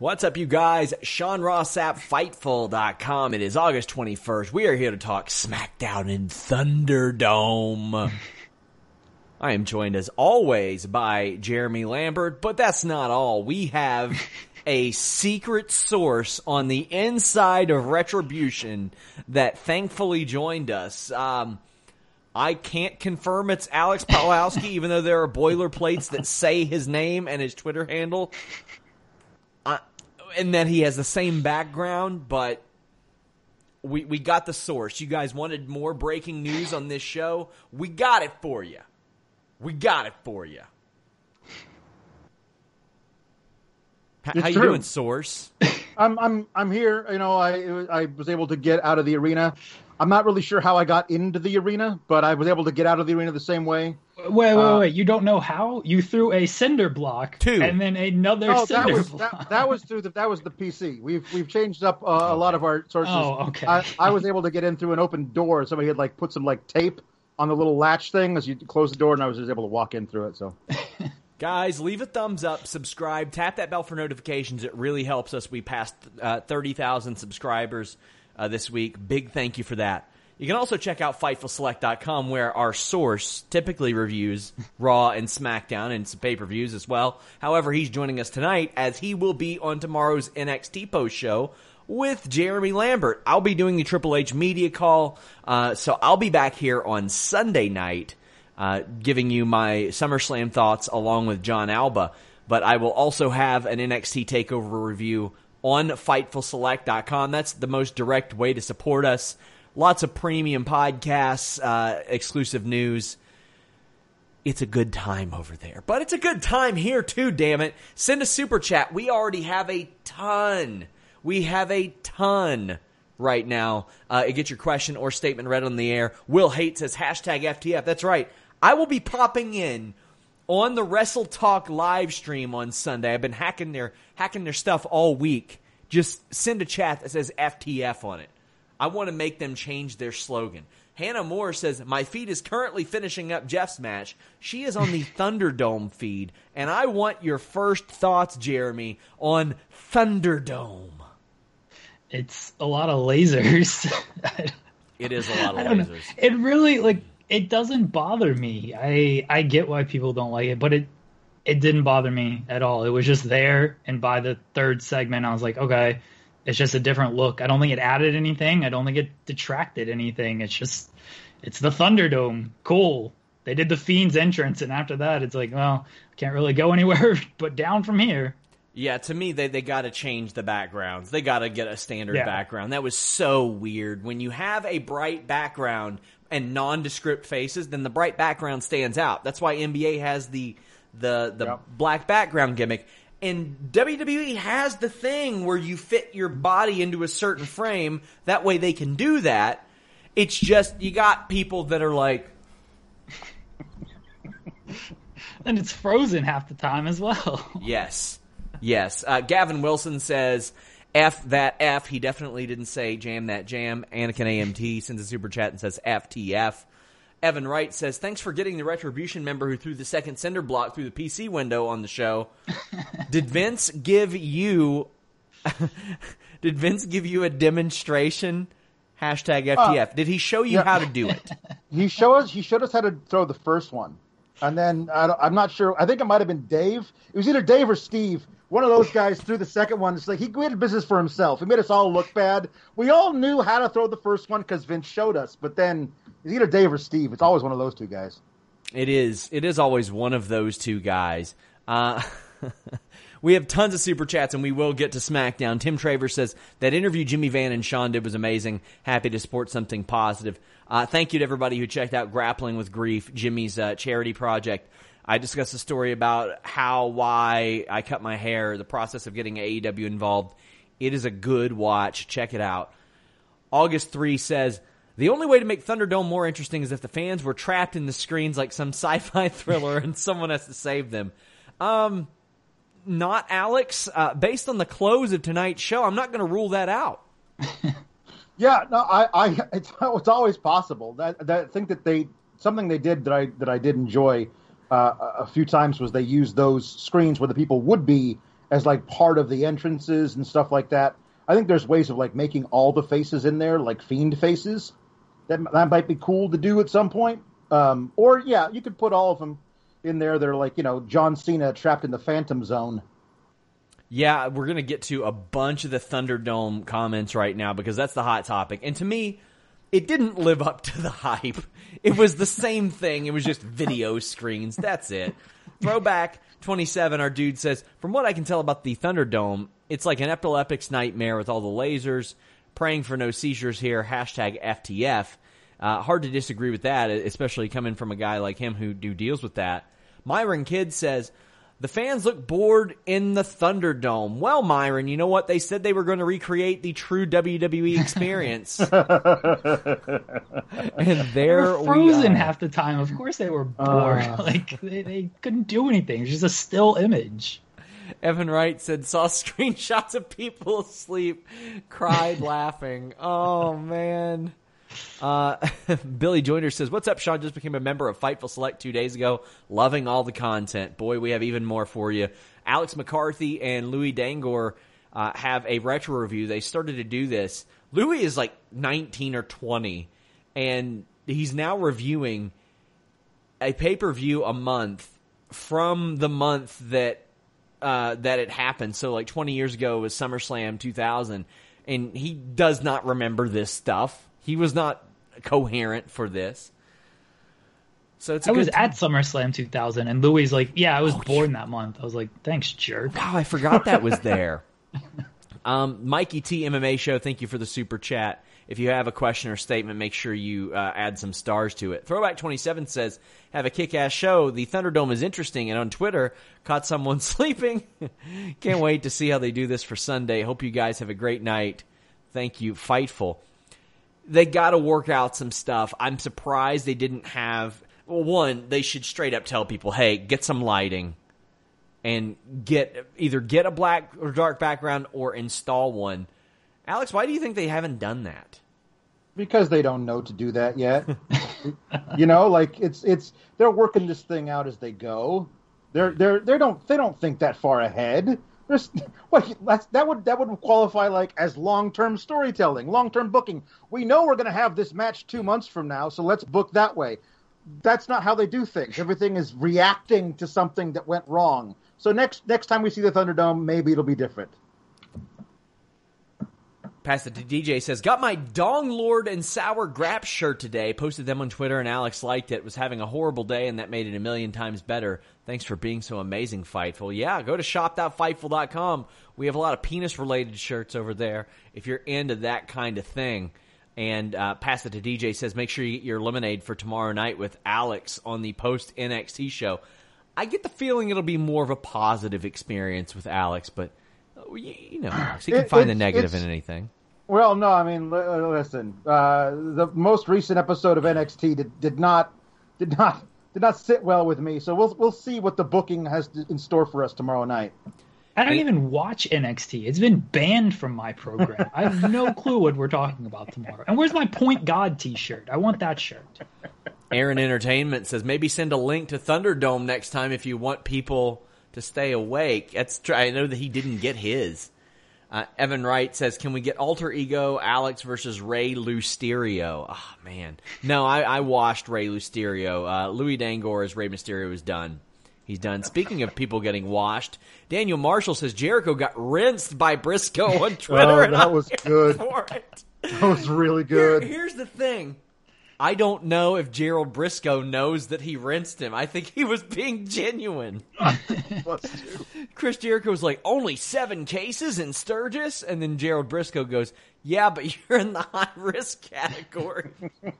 What's up, you guys? Sean Ross Sapp, Fightful.com. It is August 21st. We are here to talk SmackDown in Thunderdome. I am joined as always by Jeremy Lambert, but that's not all. We have a secret source on the inside of Retribution that thankfully joined us. Um, I can't confirm it's Alex Pawlowski, even though there are boilerplates that say his name and his Twitter handle and that he has the same background, but we we got the source. You guys wanted more breaking news on this show. We got it for you. We got it for you. H- how you doing, source? I'm I'm I'm here. You know, I I was able to get out of the arena. I'm not really sure how I got into the arena, but I was able to get out of the arena the same way. Wait, wait, uh, wait! You don't know how? You threw a cinder block, two, and then another no, cinder that was, block. That, that, was through the that was the PC. We've we've changed up uh, a lot of our sources. Oh, okay. I, I, was able to get in through an open door. Somebody had like put some like tape on the little latch thing as you close the door, and I was just able to walk in through it. So. Guys, leave a thumbs up, subscribe, tap that bell for notifications. It really helps us. We passed uh, 30,000 subscribers uh, this week. Big thank you for that. You can also check out FightfulSelect.com where our source typically reviews Raw and SmackDown and some pay-per-views as well. However, he's joining us tonight as he will be on tomorrow's NXT post show with Jeremy Lambert. I'll be doing the Triple H media call, uh, so I'll be back here on Sunday night uh, giving you my SummerSlam thoughts along with John Alba. But I will also have an NXT TakeOver review on FightfulSelect.com. That's the most direct way to support us lots of premium podcasts, uh, exclusive news. It's a good time over there, but it's a good time here too. Damn it! Send a super chat. We already have a ton. We have a ton right now. Uh, get your question or statement read on the air. Will Hate says hashtag FTF. That's right. I will be popping in on the Wrestle Talk live stream on Sunday. I've been hacking their hacking their stuff all week. Just send a chat that says FTF on it. I want to make them change their slogan. Hannah Moore says, My feed is currently finishing up Jeff's match. She is on the Thunderdome feed. And I want your first thoughts, Jeremy, on Thunderdome. It's a lot of lasers. it is a lot of lasers. Know. It really, like, it doesn't bother me. I I get why people don't like it, but it it didn't bother me at all. It was just there, and by the third segment, I was like, okay, it's just a different look. I don't think it added anything. I don't think it detracted anything. It's just it's the Thunderdome. Cool. They did the Fiend's entrance, and after that, it's like, well, I can't really go anywhere but down from here. Yeah, to me, they, they got to change the backgrounds. They got to get a standard yeah. background. That was so weird. When you have a bright background and nondescript faces, then the bright background stands out. That's why NBA has the the the yep. black background gimmick. And WWE has the thing where you fit your body into a certain frame. That way they can do that. It's just, you got people that are like. and it's frozen half the time as well. Yes. Yes. Uh, Gavin Wilson says, F that F. He definitely didn't say jam that jam. Anakin JMT sends a super chat and says FTF. Evan Wright says, thanks for getting the Retribution member who threw the second cinder block through the PC window on the show. Did Vince give you, did Vince give you a demonstration? Hashtag uh, FTF. Did he show you yeah. how to do it? He showed us. He showed us how to throw the first one, and then I am not sure. I think it might have been Dave. It was either Dave or Steve. One of those guys threw the second one. It's like he created business for himself. He made us all look bad. We all knew how to throw the first one because Vince showed us. But then it's either Dave or Steve. It's always one of those two guys. It is. It is always one of those two guys. Uh, we have tons of super chats, and we will get to SmackDown. Tim Traver says that interview Jimmy Van and Sean did was amazing. Happy to support something positive. Uh, thank you to everybody who checked out Grappling with Grief, Jimmy's uh, charity project. I discussed a story about how, why I cut my hair, the process of getting AEW involved. It is a good watch. Check it out. August 3 says, the only way to make Thunderdome more interesting is if the fans were trapped in the screens like some sci-fi thriller and someone has to save them. Um, not Alex. Uh, based on the close of tonight's show, I'm not going to rule that out. Yeah, no, I, I, it's, it's always possible. That, that I think that they something they did that I that I did enjoy uh, a few times was they used those screens where the people would be as like part of the entrances and stuff like that. I think there's ways of like making all the faces in there like fiend faces. That that might be cool to do at some point. Um, or yeah, you could put all of them in there. They're like you know John Cena trapped in the Phantom Zone. Yeah, we're to get to a bunch of the Thunderdome comments right now because that's the hot topic. And to me, it didn't live up to the hype. It was the same thing. It was just video screens. That's it. Throwback 27, our dude says, from what I can tell about the Thunderdome, it's like an epileptic's nightmare with all the lasers. Praying for no seizures here. Hashtag FTF. Uh, hard to disagree with that, especially coming from a guy like him who, do deals with that. Myron Kidd says, the fans look bored in the Thunderdome. Well, Myron, you know what? They said they were going to recreate the true WWE experience. and there they were frozen half the time. Of course they were bored. Uh. like they, they couldn't do anything. It's just a still image. Evan Wright said, saw screenshots of people asleep, cried laughing. Oh, man. Uh, Billy Joyner says, "What's up, Sean? Just became a member of Fightful Select two days ago. Loving all the content. Boy, we have even more for you." Alex McCarthy and Louis Dangoor uh, have a retro review. They started to do this. Louis is like 19 or 20, and he's now reviewing a pay per view a month from the month that uh, that it happened. So, like 20 years ago was SummerSlam 2000, and he does not remember this stuff he was not coherent for this. So it's I was time. at SummerSlam 2000, and Louis like, "Yeah, I was oh, born that month." I was like, "Thanks, jerk." Wow, I forgot that was there. um, Mikey T MMA Show, thank you for the super chat. If you have a question or statement, make sure you uh, add some stars to it. Throwback 27 says, have a kick-ass show. The Thunderdome is interesting. And on Twitter, caught someone sleeping. Can't wait to see how they do this for Sunday. Hope you guys have a great night. Thank you. Fightful they got to work out some stuff. I'm surprised they didn't have. One, they should straight up tell people, "Hey, get some lighting, and get either get a black or dark background or install one." Alex, why do you think they haven't done that? Because they don't know to do that yet. you know, like it's it's they're working this thing out as they go. They're they're they don't they don't think that far ahead. There's what that's, that would that would qualify like as long term storytelling, long term booking. We know we're going to have this match two months from now, so let's book that way. That's not how they do things. Everything is reacting to something that went wrong. So next next time we see the Thunderdome, maybe it'll be different. Pass it to DJ says, Got my Dong Lord and Sour Grap shirt today. Posted them on Twitter and Alex liked it. Was having a horrible day and that made it a million times better. Thanks for being so amazing, Fightful. Yeah, go to shop.fightful.com. We have a lot of penis related shirts over there if you're into that kind of thing. And uh, pass it to DJ says, Make sure you get your lemonade for tomorrow night with Alex on the post NXT show. I get the feeling it'll be more of a positive experience with Alex, but you know, so you can find the negative in anything. Well, no, I mean, listen. Uh, the most recent episode of NXT did, did not did not did not sit well with me. So we'll we'll see what the booking has in store for us tomorrow night. I don't And- even watch NXT. It's been banned from my program. I have no clue what we're talking about tomorrow. And where's my Point God T-shirt? I want that shirt. Aaron Entertainment says maybe send a link to Thunderdome next time if you want people to stay awake. That's tr- I know that he didn't get his. Uh, Evan Wright says, "Can we get Alter Ego Alex versus Ray Lusterio?" Oh man, no, I, I watched Ray Lusterio. Uh, Louis Dangoor as Rey Mysterio is done. He's done. Speaking of people getting washed, Daniel Marshall says Jericho got rinsed by Brisco on Twitter. Oh, and that was good. For it. That was really Here- good. here's the thing. I don't know if Gerald Brisco knows that he rinsed him. I think he was being genuine. Chris Jericho was like, only seven cases in Sturgis? And then Gerald Brisco goes, yeah, but you're in the high risk category.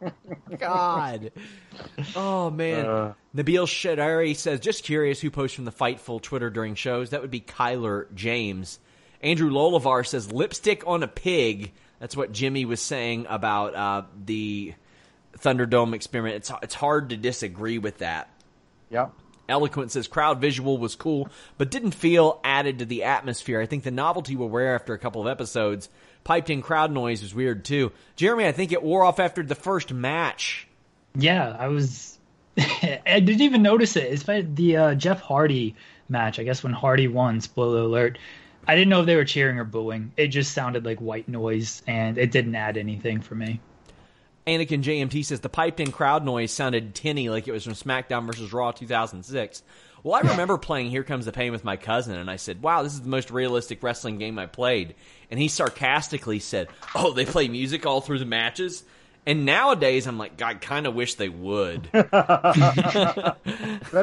God. Oh, man. Uh. Nabil Shadari says, just curious who posts from the Fightful Twitter during shows. That would be Kyler James. Andrew Lolavar says, lipstick on a pig. That's what Jimmy was saying about uh, the Thunderdome experiment. It's, it's hard to disagree with that. Yeah. Eloquent says crowd visual was cool, but didn't feel added to the atmosphere. I think the novelty will wear after a couple of episodes. Piped in crowd noise was weird too. Jeremy, I think it wore off after the first match. Yeah, I was. I didn't even notice it. It's by the uh, Jeff Hardy match. I guess when Hardy won, spoiler alert. I didn't know if they were cheering or booing. It just sounded like white noise, and it didn't add anything for me. Anakin JMT says the piped in crowd noise sounded tinny like it was from SmackDown versus Raw 2006. Well, I remember playing Here Comes the Pain with my cousin, and I said, Wow, this is the most realistic wrestling game I played. And he sarcastically said, Oh, they play music all through the matches? And nowadays, I'm like, God, kind of wish they would. Better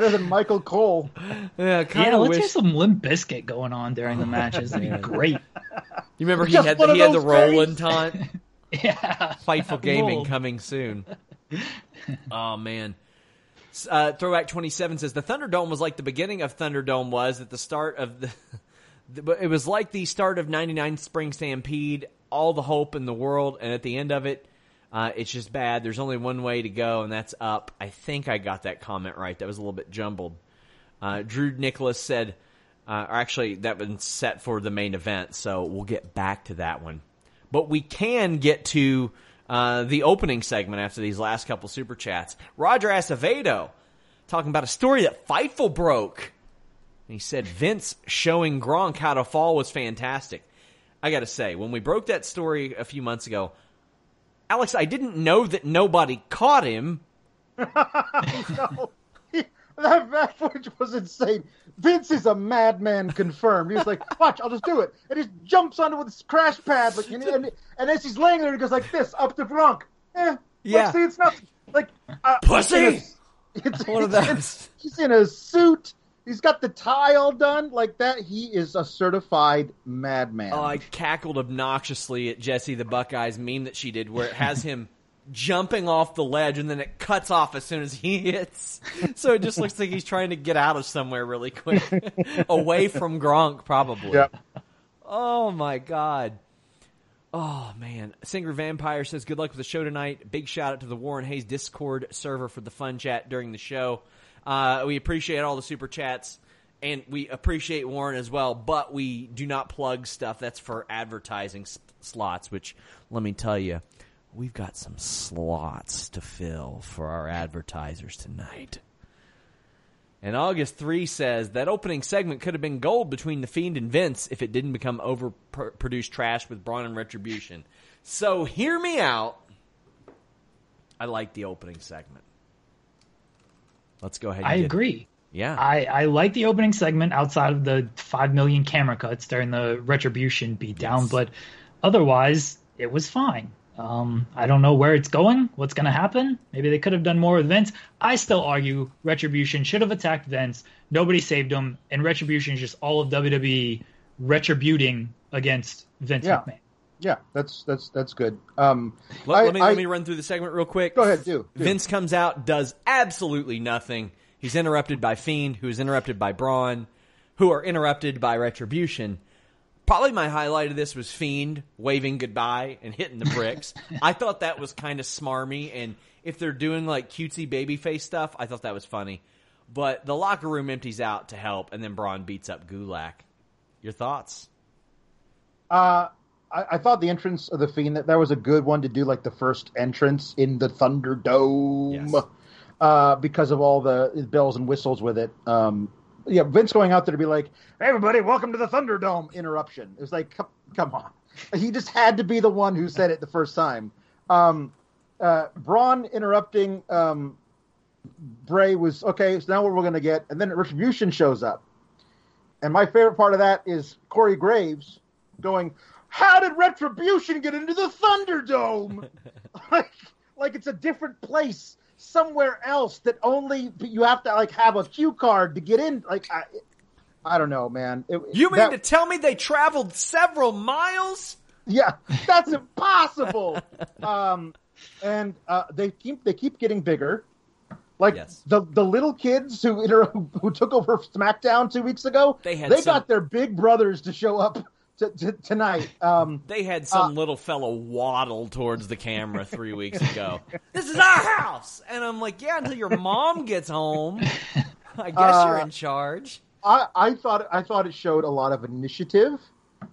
than Michael Cole. yeah, kind Yeah, of let's wish. hear some Limp Bizkit going on during the matches. That'd be great. You remember he Just had the, of he had the those Roland taunt? Yeah, Fightful Gaming coming soon. oh man. Uh, Throwback twenty seven says the Thunderdome was like the beginning of Thunderdome was at the start of the. It was like the start of '99 Spring Stampede. All the hope in the world, and at the end of it, uh, it's just bad. There's only one way to go, and that's up. I think I got that comment right. That was a little bit jumbled. Uh, Drew Nicholas said, uh, or actually, that was set for the main event, so we'll get back to that one. But we can get to uh, the opening segment after these last couple super chats. Roger Acevedo talking about a story that Fightful broke. And he said Vince showing Gronk how to fall was fantastic. I got to say, when we broke that story a few months ago, Alex, I didn't know that nobody caught him. no. He, that, that footage was insane. Vince is a madman confirmed. He was like, watch, I'll just do it. And he just jumps onto with his crash pad. Like, and, and, and as he's laying there, he goes like this, up to Gronk. Eh, Yeah. Like, see, it's not, like... Uh, Pussy! It's, it's, One of it's- those. He's in a suit. He's got the tie all done. Like that, he is a certified madman. Oh, I cackled obnoxiously at Jesse the Buckeyes meme that she did, where it has him jumping off the ledge and then it cuts off as soon as he hits. So it just looks like he's trying to get out of somewhere really quick, away from Gronk, probably. Yep. Oh my god. Oh man. Singer Vampire says good luck with the show tonight. Big shout out to the Warren Hayes Discord server for the fun chat during the show. Uh, we appreciate all the super chats and we appreciate Warren as well, but we do not plug stuff that's for advertising s- slots, which let me tell you, we've got some slots to fill for our advertisers tonight. And August 3 says that opening segment could have been gold between The Fiend and Vince if it didn't become overproduced trash with Braun and Retribution. So hear me out. I like the opening segment. Let's go ahead and I agree. Yeah. I, I like the opening segment outside of the five million camera cuts during the retribution beatdown, Yes. but otherwise it was fine. Um, I don't know where it's going, what's going to happen. Maybe they could have done more with Vince. I still argue Retribution should have attacked Vince. Nobody saved him, and Retribution is just all of WWE retributing against Vince Yeah. McMahon. Yeah, that's that's that's good. Um, Let, I- let me I- let me run through the segment real quick. Go ahead, do, do. Vince comes out, does absolutely nothing. He's interrupted by Fiend, who is interrupted by Braun, who are interrupted by Retribution. Probably my highlight of this was Fiend waving goodbye and hitting the bricks. I thought that was kind of smarmy, and if they're doing like cutesy babyface stuff, I thought that was funny. But the locker room empties out to help, and then Braun beats up Gulak. Your thoughts? Uh, I, I thought the entrance of the Fiend that that was a good one to do, like the first entrance in the Thunderdome, Yes. uh, because of all the bells and whistles with it. Um, yeah, Vince going out there to be like, "Hey, everybody, welcome to the Thunderdome." Interruption. It was like, come, come on, he just had to be the one who said it the first time. Um, uh, Braun interrupting um, Bray was okay. So now what we're going to get, and then Retribution shows up, and my favorite part of that is Corey Graves going, "How did Retribution get into the Thunderdome?" like, like it's a different place somewhere else that only you have to like have a cue card to get in. Like, I, I don't know, man. It- You mean that- to tell me they traveled several miles? yeah, that's impossible. um, and uh, they keep they keep getting bigger. Like Yes. the the little kids who inter- who, who took over SmackDown two weeks ago, They had they some- got their big brothers to show up to, to, tonight. Um, They had some Uh, little fellow waddle towards the camera three weeks ago. this is our house, and I'm like, yeah, until your mom gets home. I guess you're Uh, in charge. I, I thought I thought it showed a lot of initiative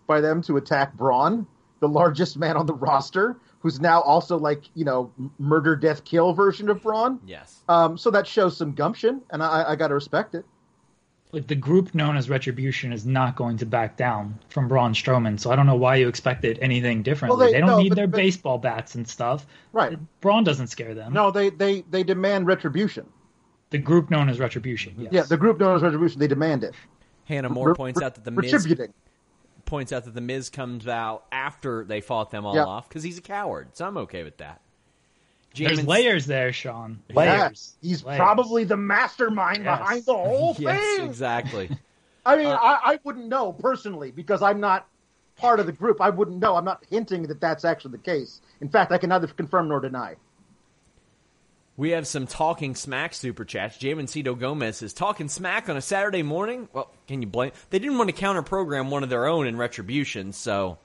by them to attack Braun, the largest man on the roster, who's now also like you know murder, death, kill version of Braun. Yes. Um, so that shows some gumption, and I, I got to respect it. Like the group known as Retribution is not going to back down from Braun Strowman, so I don't know why you expected anything differently. Well, they- they, don't no, need but- their but- baseball bats and stuff. Right. Braun doesn't scare them. No, they they they demand retribution. The group known as Retribution. Yes. Yeah, the group known as retribution. They demand it. Hannah Moore Re- points re- out that the Miz points out that the Miz comes out after they fought them all Yeah. off because he's a coward. So I'm okay with that. There's layers there, Sean. Yeah, Layers. he's Layers. probably the mastermind Yes. behind the whole thing. Yes, thing. exactly. I mean, Uh, I, I wouldn't know personally because I'm not part of the group. I wouldn't know. I'm not hinting that that's actually the case. In fact, I can neither confirm nor deny. We have some talking smack super chats. Jamencito Gomez is talking smack on a Saturday morning. Well, can you blame? They didn't want to counter program one of their own in retribution, so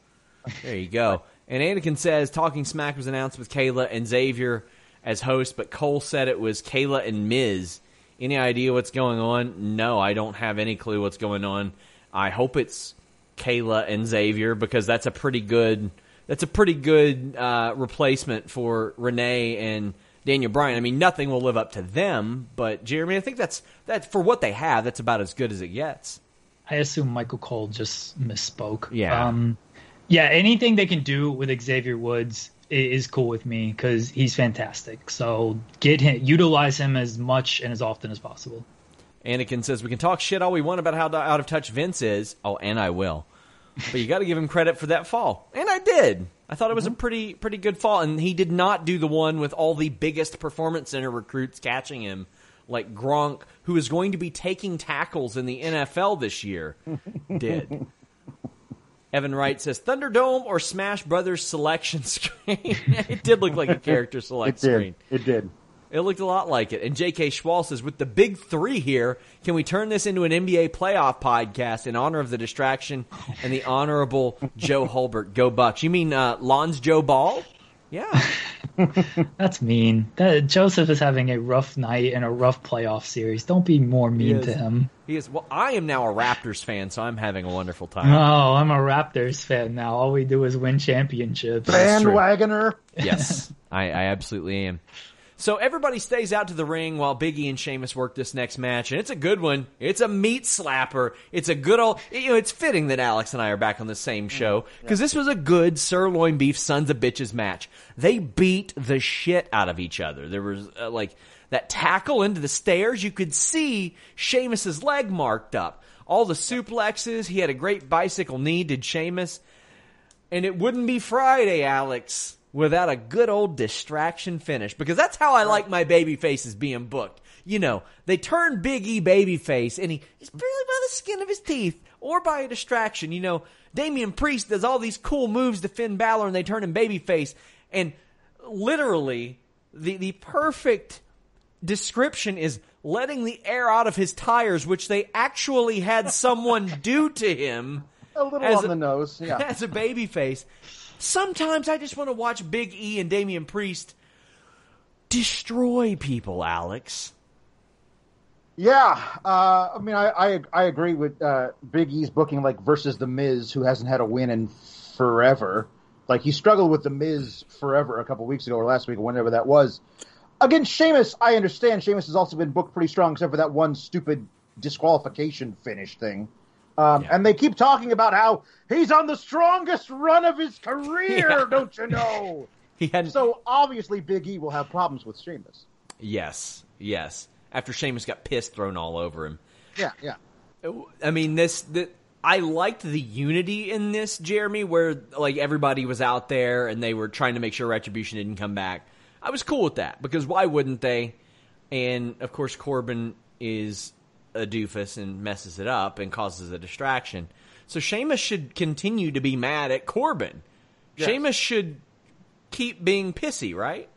there you go. And Anakin says talking smack was announced with Kayla and Xavier as hosts, but Cole said it was Kayla and Miz. Any idea what's going on? No, I don't have any clue what's going on. I hope it's Kayla and Xavier because that's a pretty good that's a pretty good uh, replacement for Renee and Daniel Bryan. I mean, nothing will live up to them, but Jeremy, I think that's that's for what they have. That's about as good as it gets. I assume Michael Cole just misspoke. Yeah. Um, yeah. Anything they can do with Xavier Woods is cool with me because he's fantastic. So get him, utilize him as much and as often as possible. Anakin says we can talk shit all we want about how out of touch Vince is. Oh, and I will. But you got to give him credit for that fall, and I did. I thought it was a mm-hmm. pretty pretty good fall, and he did not do the one with all the biggest performance center recruits catching him, like Gronk, who is going to be taking tackles in the NFL this year. did. Evan Wright says Thunderdome or Smash Brothers selection screen. it did look like a character select It did. screen. It did. It looked a lot like it. And J.K. Schwal says, with the big three here, can we turn this into an NBA playoff podcast in honor of the distraction and the honorable Joe Hulbert? Go Bucks. You mean uh, Lons Joe Ball? Yeah. That's mean. That, Joseph is having a rough night and a rough playoff series. Don't be more mean to him. He is. Well, I am now a Raptors fan, so I'm having a wonderful time. Oh, I'm a Raptors fan now. All we do is win championships. Bandwagoner. Yes, I, I absolutely am. So everybody stays out to the ring while Biggie and Sheamus work this next match, and it's a good one. It's a meat slapper. It's a good old. You know, it's fitting that Alex and I are back on the same show because this was a good sirloin beef sons of bitches match. They beat the shit out of each other. There was uh, like that tackle into the stairs. You could see Sheamus's leg marked up. All the suplexes. He had a great bicycle knee. Did Sheamus? And it wouldn't be Friday, Alex, without a good old distraction finish. Because that's how I like my baby faces being booked. You know, they turn Big E babyface and he, he's barely by the skin of his teeth or by a distraction. You know, Damian Priest does all these cool moves to Finn Balor and they turn him babyface. And literally, the, the perfect description is letting the air out of his tires, which they actually had someone do to him A little on a- the nose. Yeah. as a baby face. Sometimes I just want to watch Big E and Damian Priest destroy people, Alex. Yeah, uh, I mean, I, I I agree with uh, Big E's booking like versus the Miz, who hasn't had a win in forever. Like he struggled with the Miz forever a couple weeks ago or last week or whenever that was. Against Sheamus, I understand. Sheamus has also been booked pretty strong, except for that one stupid disqualification finish thing. Um, Yeah. And they keep talking about how he's on the strongest run of his career, Yeah. don't you know? He had so obviously, Big E will have problems with Sheamus. yes, yes. After Sheamus got piss thrown all over him. Yeah, yeah. I mean, this. The, I liked the unity in this, Jeremy, where like everybody was out there and they were trying to make sure Retribution didn't come back. I was cool with that because why wouldn't they? And of course, Corbin is a doofus and messes it up and causes a distraction. So Sheamus should continue to be mad at Corbin. Yes. Sheamus should keep being pissy, right?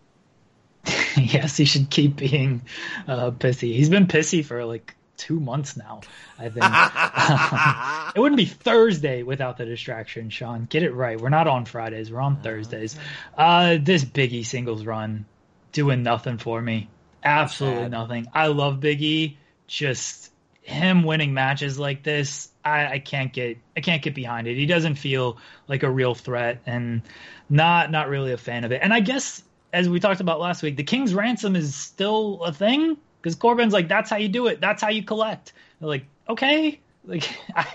yes, he should keep being uh, pissy. He's been pissy for like two months now. I think it wouldn't be Thursday without the distraction. Sean, get it right. We're not on Fridays. We're on Thursdays. Uh, this Biggie singles run doing nothing for me. Absolutely nothing. I love Biggie. Just him winning matches like this, I, I can't get I can't get behind it. He doesn't feel like a real threat, and not not really a fan of it. And I guess as we talked about last week, the King's ransom is still a thing because Corbin's like, that's how you do it. That's how you collect. They're like, okay, like I,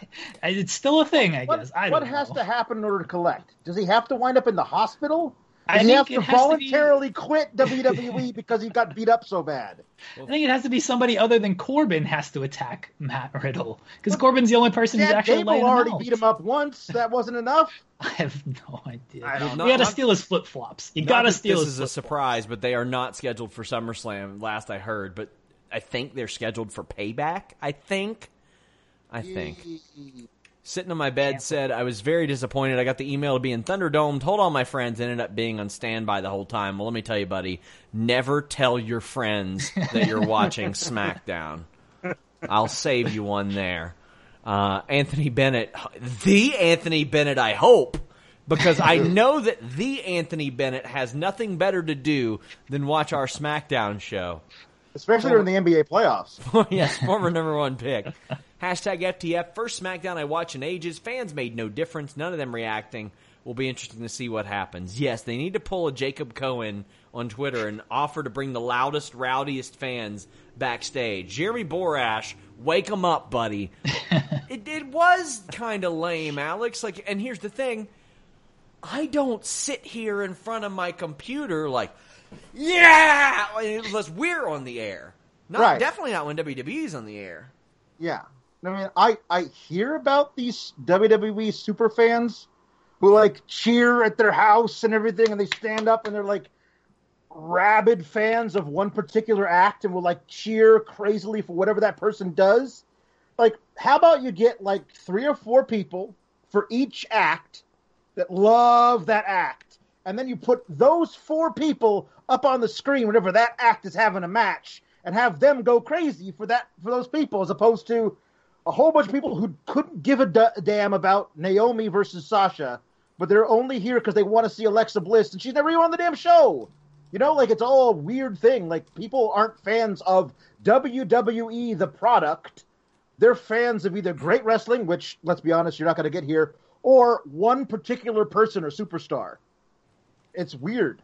I, it's still a thing. I What, guess I what don't has know. to happen in order to collect? Does he have to wind up in the hospital? I Does he have think to it has to be- voluntarily quit WWE because he got beat up so bad? I think it has to be somebody other than Corbin has to attack Matt Riddle because Corbin's the only person who's actually Gable laying him already out. beat him up once. That wasn't enough. I have no idea. I don't you got to steal his flip flops. You got to steal This his is a surprise, but they are not scheduled for SummerSlam. Last I heard, but I think they're scheduled for Payback. I think. I think. Sitting on my bed said I was very disappointed. I got the email to be in Thunderdome. Told all my friends. Ended up being on standby the whole time. Well, let me tell you, buddy. Never tell your friends that you're watching SmackDown. I'll save you one there. Uh, Anthony Bennett, the Anthony Bennett, I hope, because I know that the Anthony Bennett has nothing better to do than watch our SmackDown show. Especially during the NBA playoffs. yes, former number one pick. Hashtag FTF. First SmackDown I watch in ages. Fans made no difference. None of them reacting. Will be interesting to see what happens. Yes, they need to pull a Jacob Cohen on Twitter and offer to bring the loudest, rowdiest fans backstage. Jeremy Borash, wake them up, buddy. it, it was kind of lame, Alex. Like, and here's the thing: I don't sit here in front of my computer like, yeah, unless we're on the air. Not Right. definitely not when WWE's on the air. Yeah. I mean, I, I hear about these WWE super fans who like cheer at their house and everything, and they stand up and they're like rabid fans of one particular act and will like cheer crazily for whatever that person does. Like, how about you get like three or four people for each act that love that act, and then you put those four people up on the screen whenever that act is having a match, and have them go crazy for that for those people, as opposed to a whole bunch of people who couldn't give a da- damn about Naomi versus Sasha, but they're only here because they want to see Alexa Bliss, and she's never even on the damn show. You know, like it's all a weird thing. Like people aren't fans of WWE the product. They're fans of either great wrestling, which let's be honest, you're not going to get here, or one particular person or superstar. It's weird.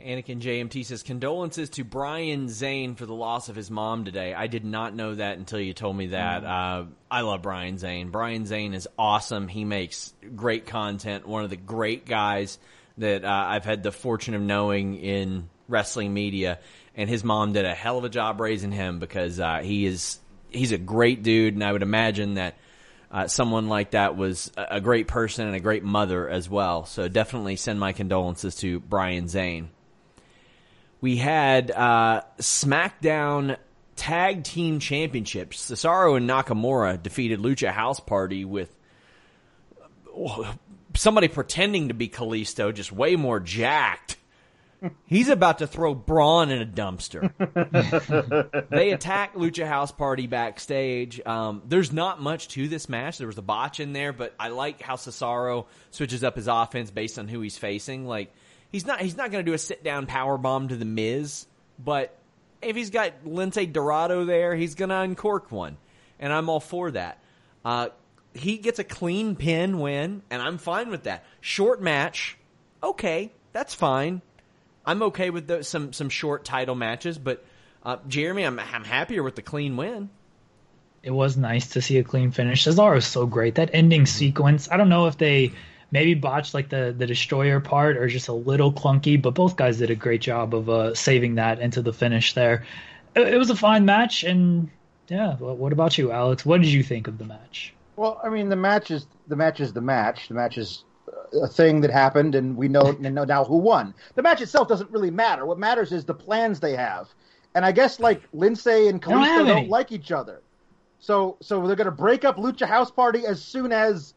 Anakin JMT says condolences to Brian Zane for the loss of his mom today. I did not know that until you told me that. Uh, I love Brian Zane. Brian Zane is awesome. He makes great content. One of the great guys that uh, I've had the fortune of knowing in wrestling media. And his mom did a hell of a job raising him because uh, he is he's a great dude, and I would imagine that uh, someone like that was a a great person and a great mother as well. So definitely send my condolences to Brian Zane. We had uh, SmackDown Tag Team Championships. Cesaro and Nakamura defeated Lucha House Party with uh, somebody pretending to be Kalisto, just way more jacked. He's about to throw Braun in a dumpster. they attack Lucha House Party backstage. Um, there's not much to this match. There was a botch in there, but I like how Cesaro switches up his offense based on who he's facing. Like he's not he's not going to do a sit down power bomb to the Miz, but if he's got Lince Dorado there, he's going to uncork one, and I'm all for that. Uh, he gets a clean pin win, and I'm fine with that. Short match, okay, that's fine. I'm okay with the, some some short title matches, but uh, Jeremy, I'm I'm happier with the clean win. It was nice to see a clean finish. Cesaro was so great. That ending sequence, I don't know if they maybe botched like the the destroyer part or just a little clunky, but both guys did a great job of uh, saving that into the finish there. It, it was a fine match, and yeah. What about you, Alex? What did you think of the match? Well, I mean, the match is the match is the match. The match is a thing that happened, and we know know now who won. The match itself doesn't really matter. What matters is the plans they have. And I guess like Lince and Kalisto don't, don't like each other. So so they're gonna break up Lucha House Party as soon as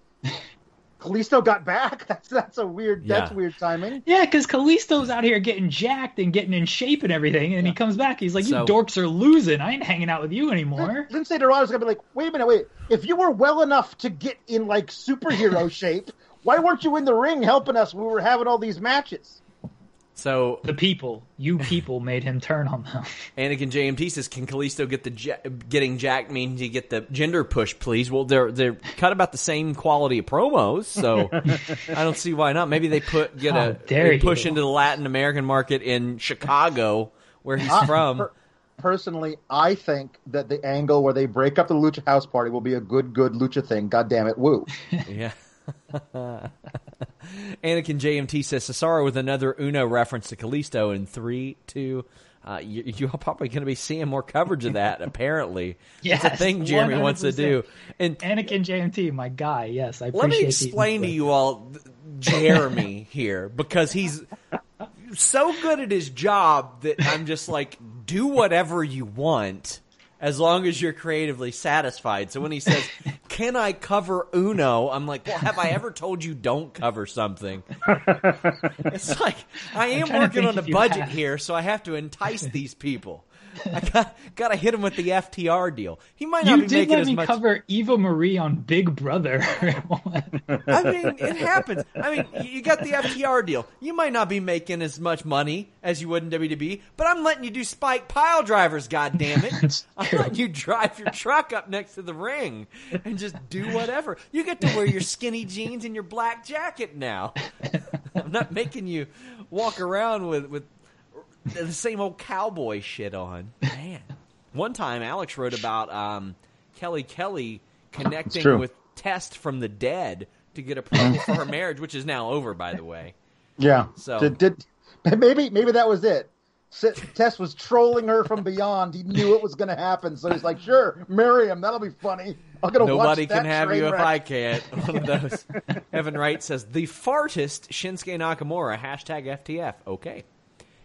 Kalisto got back. That's that's a weird. Yeah. That's weird timing. Yeah, because Kalisto's out here getting jacked and getting in shape and everything, and yeah. he comes back. He's like, "You so, dorks are losing. I ain't hanging out with you anymore." Lince Dorado's gonna be like, "Wait a minute, wait. If you were well enough to get in like superhero shape, why weren't you in the ring helping us when we were having all these matches?" So the people, you people, made him turn on them. Anakin JMT says, "Can Kalisto get the getting Jack means he get the gender push, please?" Well, they're they're cut about the same quality of promos, so I don't see why not. Maybe they put get a they push into the Latin American market in Chicago, where he's uh, from. Per- personally, I think that the angle where they break up the Lucha House Party will be a good, good Lucha thing. God damn it, woo! yeah. Anakin JMT says Cesaro with another Uno reference to Kalisto in three, two. Uh, you, are probably going to be seeing more coverage of that. Apparently, yes, it's a thing Jeremy 100%. wants to do. And Anakin JMT, my guy. Yes, I. Let me explain to you all, Jeremy here, because he's so good at his job that I'm just like, do whatever you want as long as you're creatively satisfied. So when he says, "Can I cover Uno?" I'm like, "Well, have I ever told you don't cover something?" it's like I am working on a budget here, so I have to entice these people. I got got to hit him with the FTR deal. He might not you be did making let as me much. cover Eva Marie on Big Brother. I mean, it happens. I mean, you got the FTR deal. You might not be making as much money as you would in WWE, but I'm letting you do Spike pile drivers. God damn it! I'm letting you drive your truck up next to the ring and just do whatever. You get to wear your skinny jeans and your black jacket now. I'm not making you walk around with with the same old cowboy shit on. Man, one time Alex wrote about um, Kelly Kelly connecting with Test from the dead to get a approval for her marriage, which is now over, by the way. Yeah. So did, did maybe maybe that was it. Test was trolling her from beyond. He knew it was going to happen, so he's like, "Sure, marry him. That'll be funny." I'm gonna Nobody can have you wreck. if I can't. One of those. Evan Wright says the fartest Shinsuke Nakamura hashtag FTF. Okay.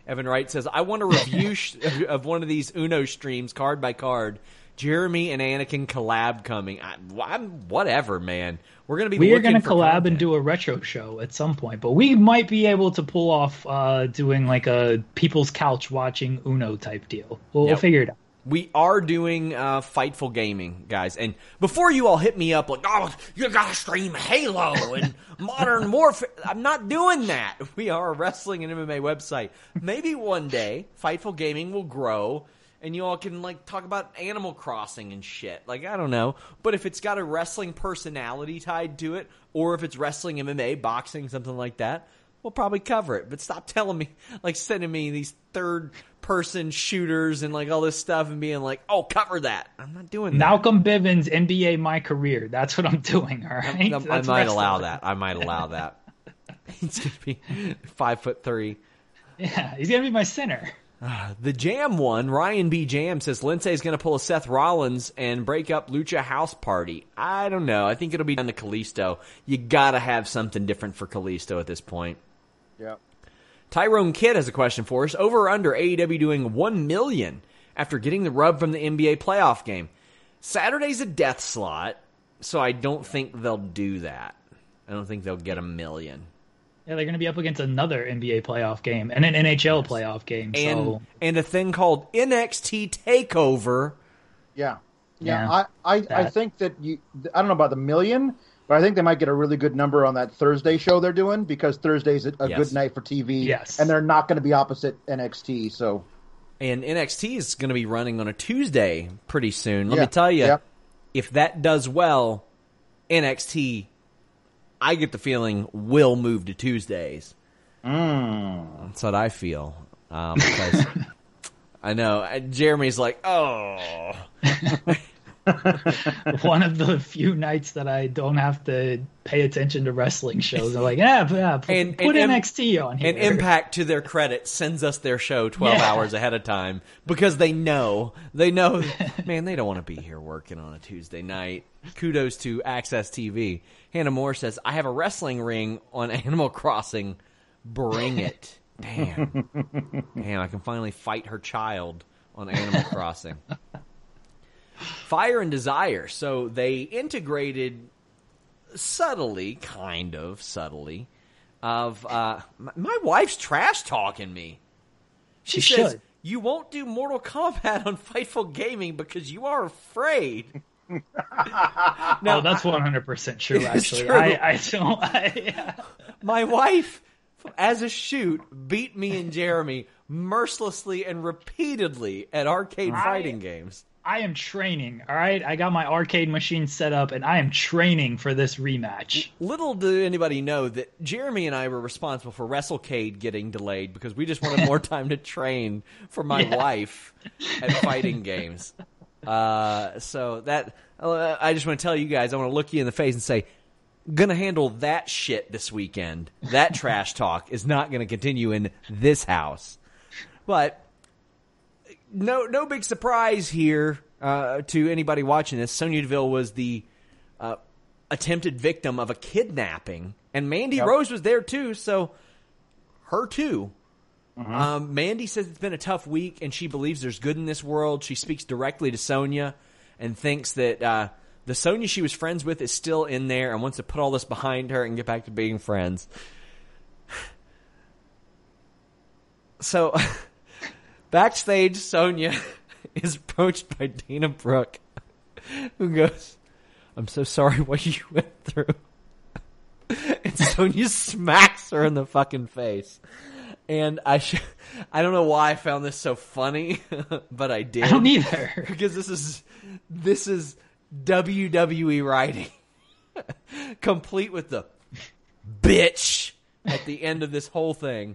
Evan Wright says, I want a review sh- of one of these Uno streams, card by card. Jeremy and Anakin collab coming. I, am whatever, man. We're gonna be. We are gonna collab content. and do a retro show at some point, but we might be able to pull off uh, doing like a people's couch watching Uno type deal. We'll, yep. we'll figure it out we are doing uh, Fightful Gaming, guys. And before you all hit me up like, oh, you gotta stream Halo and Modern Warfare, I'm not doing that. We are a wrestling and MMA website. Maybe one day Fightful Gaming will grow and you all can like talk about Animal Crossing and shit. Like I don't know, but if it's got a wrestling personality tied to it, or if it's wrestling, MMA, boxing, something like that, we'll probably cover it. But stop telling me, like sending me these third person shooters and like all this stuff and being like, oh, cover that. I'm not doing that. Malcolm Bivens, NBA My Career. That's what I'm doing, all right? I, I might allow that. I might allow that. he's going to be five foot three. Yeah, he's going to be my center. Uh, the Jam one, Ryan B. Jam says Lince is going to pull a Seth Rollins and break up Lucha House Party. I don't know. I think it'll be down to Kalisto. You got to have something different for Kalisto at this point. Yep. Tyrone Kidd has a question for us. Over or under AEW doing one million after getting the rub from the NBA playoff game. Saturday's a death slot, so I don't think they'll do that. I don't think they'll get a million. Yeah, they're going to be up against another NBA playoff game and an NHL playoff game. And so. and a thing called NXT Takeover. Yeah, yeah. yeah I I, I think that you. I don't know about the million, but I think they might get a really good number on that Thursday show they're doing because Thursday's a, a yes. good night for TV. Yes. And they're not going to be opposite NXT. So. And NXT is going to be running on a Tuesday pretty soon. Let Yeah, me tell you, yep. if that does well, NXT, I get the feeling will move to Tuesdays. Mm. That's what I feel. Um, because I know Jeremy's like, oh, One of the few nights that I don't have to pay attention to wrestling shows. I'm like, yeah, yeah put, And- put and- NXT on here. and Impact to their credit sends us their show 12 Yeah. hours ahead of time because they know they know man they don't want to be here working on a Tuesday night. Kudos to AXS TV. Hannah Moore says, "I have a wrestling ring on Animal Crossing. Bring it." Damn. Damn, I can finally fight her child on Animal Crossing. Fire and Desire. So they integrated subtly, kind of subtly, of uh, my, my wife's trash talking me. She, She says should. you won't do Mortal Kombat on Fightful Gaming because you are afraid. no, that's 100% true, It's actually. true. I, I don't. I, My wife, as a shoot, beat me and Jeremy mercilessly and repeatedly at arcade I- fighting games. I am training, all right? I got my arcade machine set up and I am training for this rematch. Little did anybody know that Jeremy and I were responsible for WrestleCade getting delayed because we just wanted more time to train for my Yeah. wife at fighting games. Uh, so that uh, I just want to tell you guys, I want to look you in the face and say, gonna handle that shit this weekend. That trash talk is not gonna continue in this house. But no, no big surprise here uh, to anybody watching this. Sonya Deville was the uh, attempted victim of a kidnapping, and Mandy Yep. Rose was there too. So her too. Um, Mandy says it's been a tough week, and she believes there's good in this world. She speaks directly to Sonya and thinks that uh, the Sonya she was friends with is still in there and wants to put all this behind her and get back to being friends. So, backstage, Sonya is approached by Dana Brooke, who goes, I'm so sorry what you went through. And Sonya smacks her in the fucking face. And I sh- I don't know why I found this so funny, but I did. I don't either. because this is this is WWE writing, complete with the bitch at the end of this whole thing.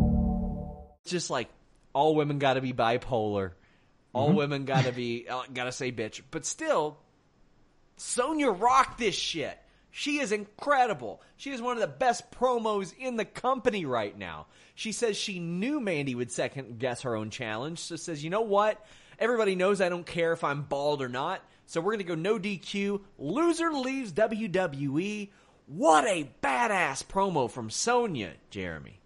It's just like all women got to be bipolar, all women got to be uh, got to say bitch, but still, Sonya rocked this shit. She is incredible. She is one of the best promos in the company right now. She says she knew Mandy would second guess her own challenge, so says, you know what? Everybody knows I don't care if I'm bald or not, so we're gonna go no DQ. Loser leaves WWE. What a badass promo from Sonya, Jeremy.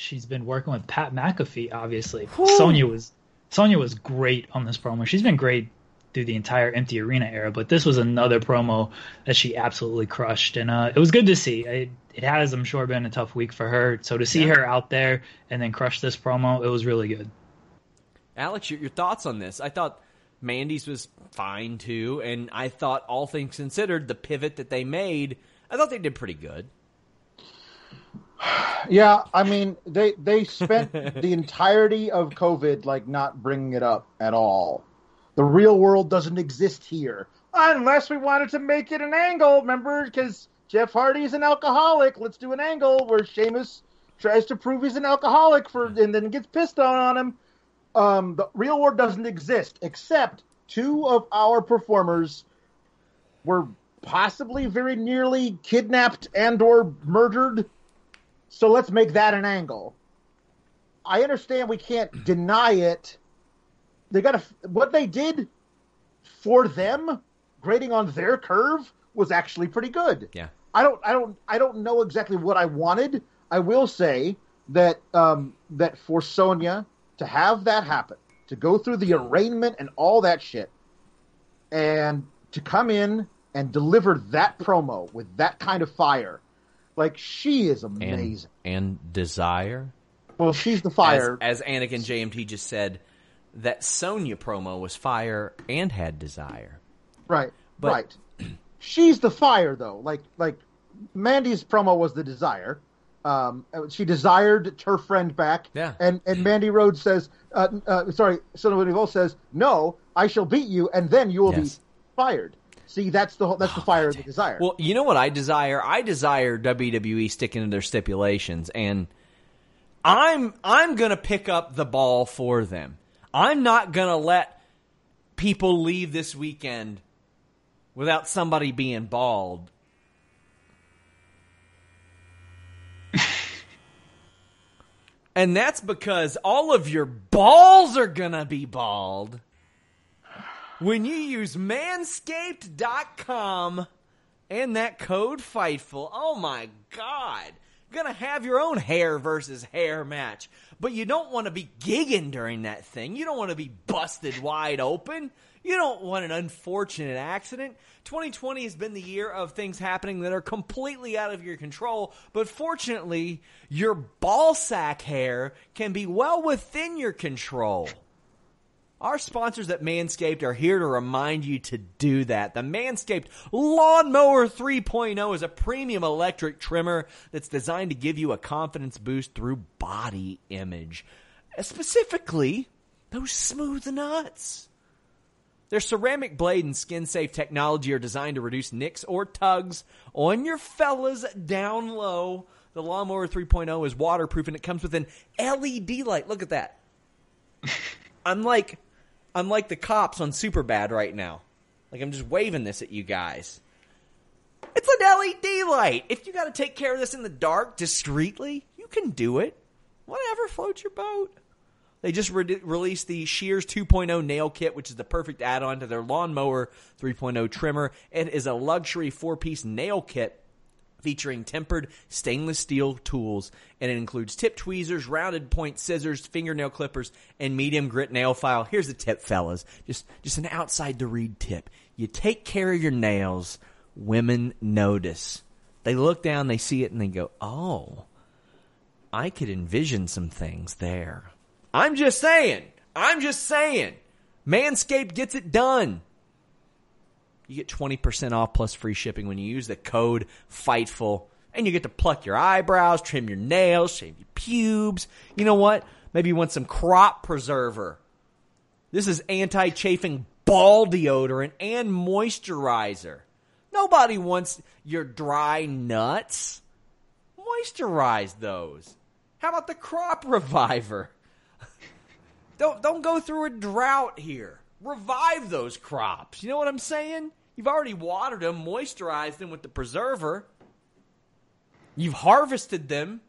She's been working with Pat McAfee, obviously. Sonya was Sonya was great on this promo. She's been great through the entire empty arena era, but this was another promo that she absolutely crushed, and uh, it was good to see. It, it has, I'm sure, been a tough week for her. So to see her out there and then crush this promo, it was really good. Alex, your, your thoughts on this? I thought Mandy's was fine too, and I thought, all things considered, the pivot that they made, I thought they did pretty good. Yeah, I mean they they spent the entirety of COVID like not bringing it up at all. The real world doesn't exist here unless we wanted to make it an angle. Remember, because Jeff Hardy is an alcoholic. Let's do an angle where Sheamus tries to prove he's an alcoholic for and then gets pissed on on him. Um, the real world doesn't exist except two of our performers were possibly very nearly kidnapped and or murdered so let's make that an angle. I understand we can't deny it. They got to what they did for them, grading on their curve was actually pretty good. Yeah. I don't I don't I don't know exactly what I wanted. I will say that um, that for Sonya to have that happen, to go through the arraignment and all that shit, and to come in and deliver that promo with that kind of fire, like she is And, amazing. and desire. well, she's the fire. As, as Anakin JMT just said, that Sonya promo was fire and had desire. Right. But- right. She's the fire though. Like like Mandy's promo was the desire. Um, she desired her friend back. Yeah. And and Mandy Rose says, uh, uh, sorry, Sonya Deville says, no, I shall beat you, and then you will Yes. be fired. See, that's the whole, that's the oh, fire of the desire. Well, you know what I desire? I desire WWE sticking to their stipulations, and I'm I'm gonna pick up the ball for them. I'm not gonna let people leave this weekend without somebody being bald. and that's because all of your balls are gonna be bald when you use manscaped.com and that code FIGHTFUL. Oh my god. You're gonna have your own hair versus hair match. But you don't want to be gigging during that thing. You don't want to be busted wide open. You don't want an unfortunate accident. 2020 has been the year of things happening that are completely out of your control, but fortunately, your ball sack hair can be well within your control. Our sponsors at Manscaped are here to remind you to do that. The Manscaped Lawnmower 3.0 is a premium electric trimmer that's designed to give you a confidence boost through body image. Uh, specifically, those smooth nuts. Their ceramic blade and skin safe technology are designed to reduce nicks or tugs on your fellas down low. The Lawnmower 3.0 is waterproof and it comes with an LED light. Look at that. I'm like I'm like the cops on Superbad right now. Like I'm just waving this at you guys. It's an LED light. If you got to take care of this in the dark discreetly, you can do it. Whatever floats your boat. They just re- released the Shears 2.0 nail kit, which is the perfect add-on to their lawnmower 3.0 trimmer. It is a luxury four-piece nail kit featuring tempered stainless steel tools, and it includes tip tweezers, rounded point scissors, fingernail clippers, and medium grit nail file. Here's the tip, fellas. Just just an outside the read tip. You take care of your nails, women notice. They look down, they see it, and they go, "Oh, I could envision some things there." I'm just saying. I'm just saying. Manscaped gets it done. You get 20% off plus free shipping when you use the code FIGHTFUL. And you get to pluck your eyebrows, trim your nails, shave your pubes. You know what? Maybe you want some crop preserver. This is anti chafing ball deodorant and moisturizer. Nobody wants your dry nuts. Moisturize those. How about the crop reviver? Don't don't go through a drought here. Revive those crops. You know what I'm saying? You've already watered them, moisturized them with the preserver. You've harvested them.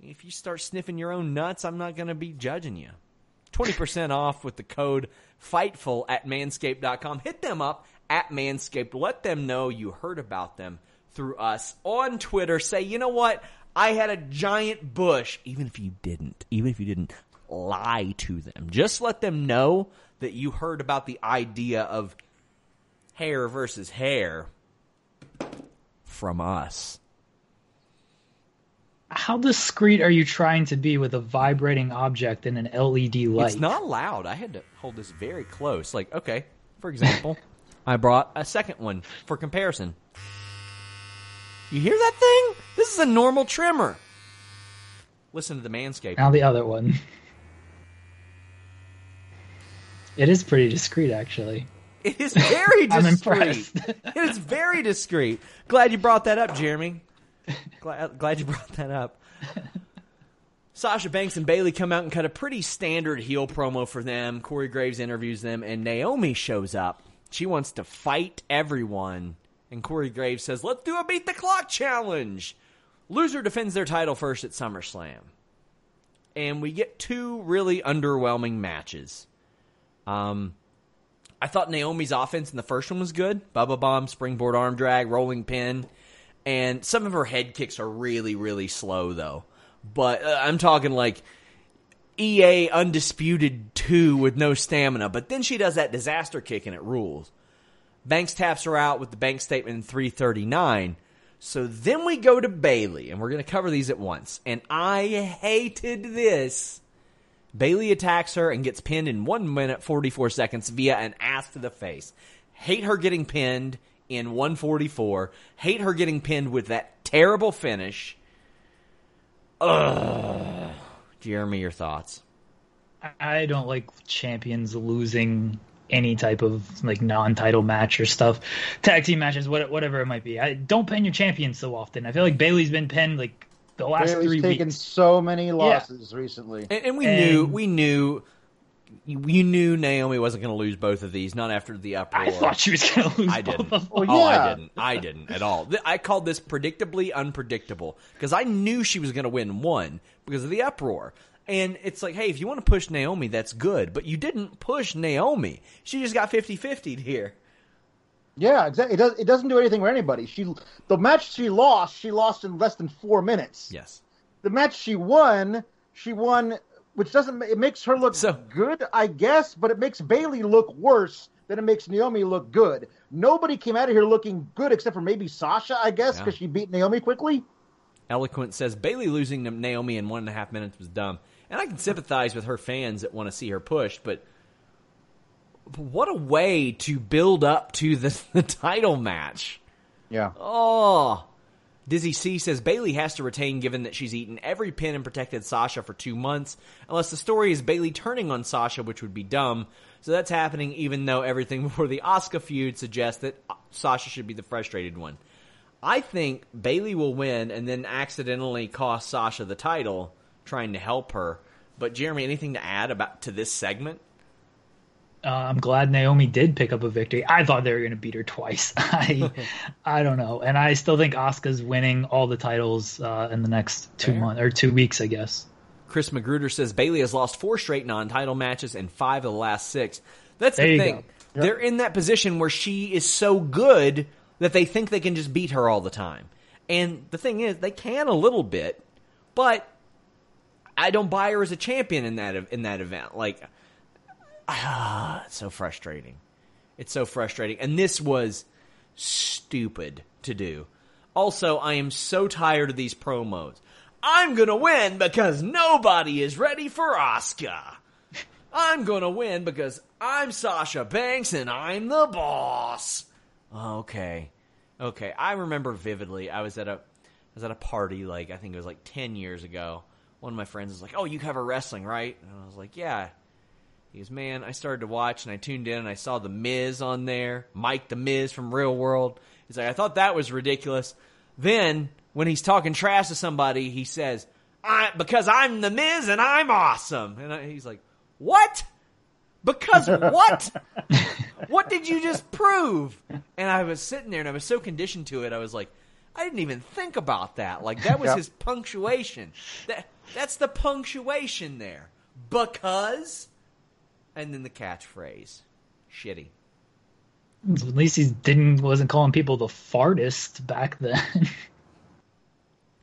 If you start sniffing your own nuts, I'm not going to be judging you. 20% off with the code FIGHTFUL at manscaped.com. Hit them up at Manscaped. Let them know you heard about them through us on Twitter. Say, you know what? I had a giant bush. Even if you didn't, even if you didn't lie to them, just let them know that you heard about the idea of hair versus hair from us. How discreet are you trying to be with a vibrating object and an LED light? It's not loud. I had to hold this very close. Like, okay, for example, I brought a second one for comparison. You hear that thing? This is a normal trimmer. Listen to the manscape. Now the other one. It is pretty discreet, actually. It is very I'm discreet. impressed. it is very discreet. Glad you brought that up, Jeremy. Glad, glad you brought that up. Sasha Banks and Bayley come out and cut a pretty standard heel promo for them. Corey Graves interviews them, and Naomi shows up. She wants to fight everyone. And Corey Graves says, Let's do a beat the clock challenge. Loser defends their title first at SummerSlam. And we get two really underwhelming matches. Um, I thought Naomi's offense in the first one was good. Bubba bomb, springboard arm drag, rolling pin, and some of her head kicks are really, really slow though. But uh, I'm talking like EA undisputed two with no stamina, but then she does that disaster kick and it rules. Banks taps her out with the bank statement in 339. So then we go to Bayley, and we're going to cover these at once. And I hated this. Bayley attacks her and gets pinned in 1 minute 44 seconds via an ass to the face. Hate her getting pinned in 144. Hate her getting pinned with that terrible finish. Ugh. Jeremy, your thoughts? I don't like champions losing any type of like non-title match or stuff, tag team matches, whatever it might be. I don't pin your champions so often. I feel like Bayley's been pinned like the last Bayley's three taken weeks. so many losses recently. And, and we And- knew, we knew, you knew Naomi wasn't going to lose both of these. Not after the uproar. I thought she was going to lose I both didn't. of them. Well, Oh, I didn't. I didn't at all. I called this predictably unpredictable because I knew she was going to win one because of the uproar. And it's like, hey, if you want to push Naomi, that's good. But you didn't push Naomi. She just got 50 50 here. Yeah, exactly. It does. It doesn't do anything for anybody. She, the match she lost, she lost in less than four minutes. Yes. The match she won, she won, which doesn't. It makes her look So- good, I guess, but it makes Bayley look worse than it makes Naomi look good. Nobody came out of here looking good except for maybe Sasha, I guess, Yeah. because she beat Naomi quickly. Eloquent says Bayley losing to Naomi in one and a half minutes was dumb. And I can sympathize with her fans that want to see her pushed, but what a way to build up to the, the title match. Yeah. Oh. Dizzy C says Bayley has to retain given that she's eaten every pin and protected Sasha for two months, unless the story is Bayley turning on Sasha, which would be dumb. So that's happening even though everything before the Asuka feud suggests that uh, Sasha should be the frustrated one. I think Bayley will win and then accidentally cost Sasha the title, trying to help her. But Jeremy, anything to add about to this segment? Uh, I'm glad Naomi did pick up a victory. I thought they were going to beat her twice. I, I don't know, and I still think Asuka's winning all the titles uh, in the next two months or two weeks, I guess. Chris Magruder says Bayley has lost four straight non-title matches and five of the last six. That's There the thing. go. They're in that position where she is so good that they think they can just beat her all the time. And the thing is, they can a little bit, but I don't buy her as a champion in that in that event. Like, ah, it's so frustrating. It's so frustrating. And this was stupid to do. Also, I am so tired of these promos. I'm gonna win because nobody is ready for Asuka. I'm gonna win because I'm Sasha Banks and I'm the boss. Okay. Okay. I remember vividly I was at a I was at a party like I think it was like ten years ago. One of my friends was like, Oh, you cover wrestling, right? And I was like, Yeah. He goes, Man, I started to watch and I tuned in and I saw the Miz on there. Mike the Miz from Real World. He's like, I thought that was ridiculous. Then when he's talking trash to somebody, he says, I, because I'm the Miz and I'm awesome. And I, he's like, What? Because what? what did you just prove? And I was sitting there and I was so conditioned to it, I was like, I didn't even think about that. Like that was Yeah. his punctuation. That that's the punctuation there. Because and then the catchphrase. Shitty. At least he didn't wasn't calling people the fartest back then.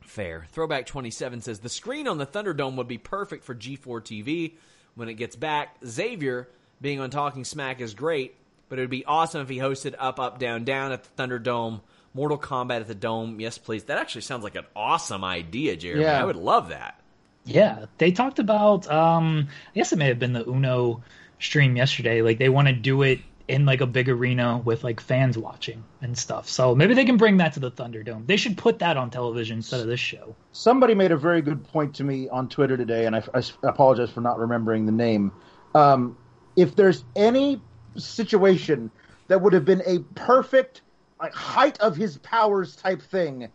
Fair. Throwback 27 says the screen on the Thunderdome would be perfect for G4 TV when it gets back. Xavier being on Talking Smack is great, but it would be awesome if he hosted Up, Up, Down, Down at the Thunderdome, Mortal Kombat at the Dome. Yes, please. That actually sounds like an awesome idea, Jeremy. Yeah. I would love that. Yeah, they talked about. Um, I guess it may have been the Uno stream yesterday. Like they want to do it in like a big arena with like fans watching and stuff. So maybe they can bring that to the Thunderdome. They should put that on television instead of this show. Somebody made a very good point to me on Twitter today, and I, I apologize for not remembering the name. Um, if there's any situation that would have been a perfect like height of his powers type thing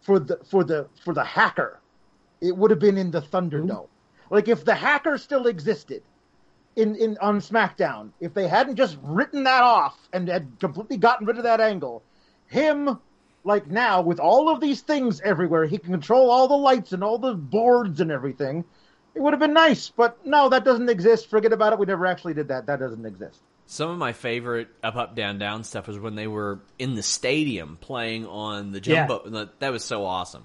for the for the for the hacker, it would have been in the Thunderdome. Like if the hacker still existed in, in on SmackDown, if they hadn't just written that off and had completely gotten rid of that angle, him like now with all of these things everywhere, he can control all the lights and all the boards and everything. It would have been nice, but no, that doesn't exist. Forget about it. We never actually did that. That doesn't exist. Some of my favorite Up, Up, Down, Down stuff was when they were in the stadium playing on the jumbo. That was so awesome.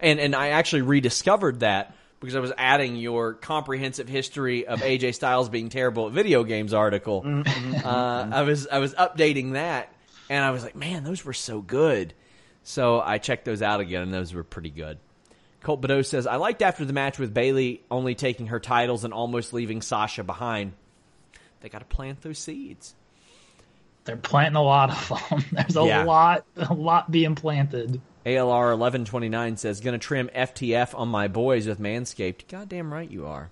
And and I actually rediscovered that because I was adding your comprehensive history of AJ Styles being terrible at video games article. Mm-hmm, mm-hmm, uh, mm-hmm, I was I was updating that, and I was like, man, those were so good. So I checked those out again, and those were pretty good. Colt Bedeau says, I liked after the match with Bayley only taking her titles and almost leaving Sasha behind. They got to plant those seeds. They're planting a lot of them. There's a Yeah. lot, a lot being planted. ALR eleven twenty nine says, "Gonna trim FTF on my boys with Manscaped." Goddamn right you are.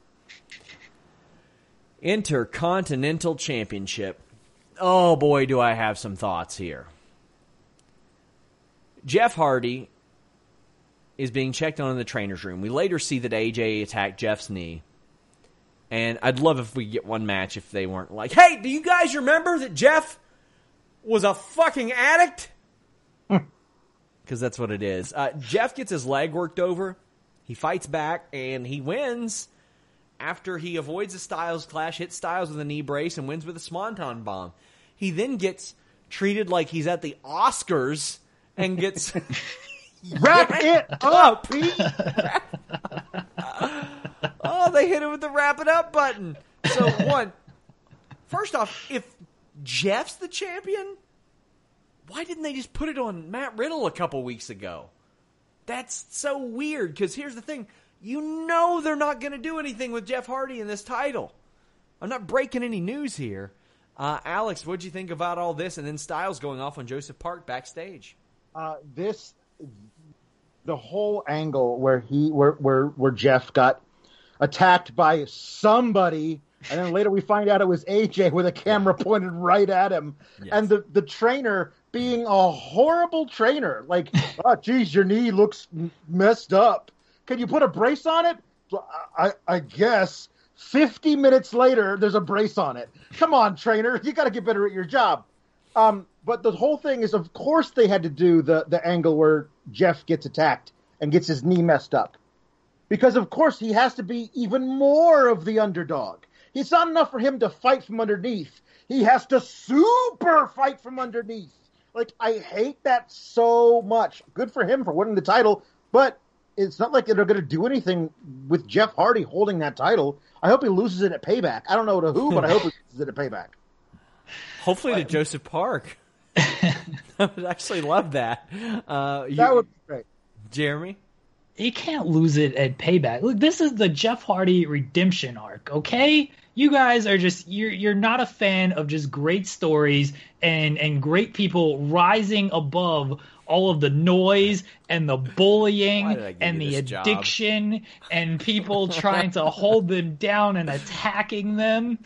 Intercontinental Championship. Oh boy, do I have some thoughts here. Jeff Hardy is being checked on in the trainer's room. We later see that AJ attacked Jeff's knee. And I'd love if we get one match if they weren't like, hey, do you guys remember that Jeff was a fucking addict? Because that's what it is. Uh, Jeff gets his leg worked over. He fights back and he wins after he avoids a Styles clash, hits Styles with a knee brace, and wins with a Swanton bomb. He then gets treated like he's at the Oscars and gets Wrap it up, oh, they hit him with the wrap it up button. So one, first off, if Jeff's the champion, why didn't they just put it on Matt Riddle a couple weeks ago? That's so weird. Because here's the thing: you know they're not going to do anything with Jeff Hardy in this title. I'm not breaking any news here. Uh, Alex, what'd you think about all this? And then Styles going off on Joseph Park backstage. uh, this the whole angle where he where where where Jeff got attacked by somebody and then later we find out it was AJ with a camera pointed right at him and the the trainer being a horrible trainer. Like oh geez your knee looks messed up. Can you put a brace on it? I I guess 50 minutes later there's a brace on it. Come on trainer you got to get better at your job. Um, but the whole thing is, of course, they had to do the the angle where Jeff gets attacked and gets his knee messed up, because of course he has to be even more of the underdog. It's not enough for him to fight from underneath; he has to super fight from underneath. Like I hate that so much. Good for him for winning the title, but it's not like they're going to do anything with Jeff Hardy holding that title. I hope he loses it at Payback. I don't know to who, but I hope he loses it at Payback. Hopefully to Joseph Park. I would actually love that. Uh, you- That would be great. Jeremy. You can't lose it at payback. Look, this is the Jeff Hardy redemption arc, okay? You guys are just you're you're not a fan of just great stories and and great people rising above all of the noise and the Why did I bullying and the this job? addiction and people trying to hold them down and attacking them.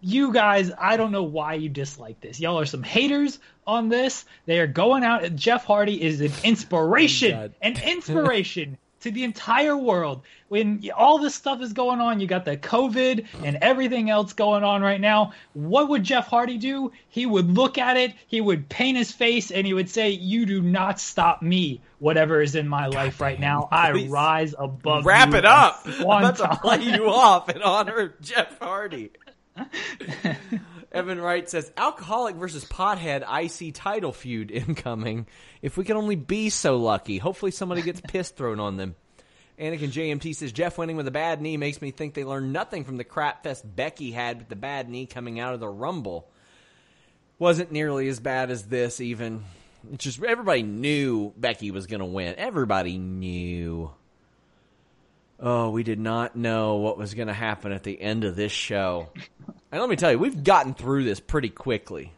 You guys, I don't know why you dislike this. Y'all are some haters on this. They are going out. Jeff Hardy is an inspiration, an inspiration to the entire world. When all this stuff is going on, you got the COVID and everything else going on right now. What would Jeff Hardy do? He would look at it, he would paint his face, and he would say, "You do not stop me. Whatever is in my life right now, I rise above." Wrap it up. I'm about to play you off in honor of Jeff Hardy. Evan Wright says, "Alcoholic versus pothead IC title feud incoming. If we can only be so lucky. Hopefully, somebody gets piss thrown on them." Anakin JMT says Jeff winning with a bad knee makes me think they learned nothing from the crap fest Becky had with the bad knee coming out of the Rumble. Wasn't nearly as bad as this, even. It's just everybody knew Becky was going to win. Everybody knew. Oh, we did not know what was going to happen at the end of this show. And let me tell you, we've gotten through this pretty quickly.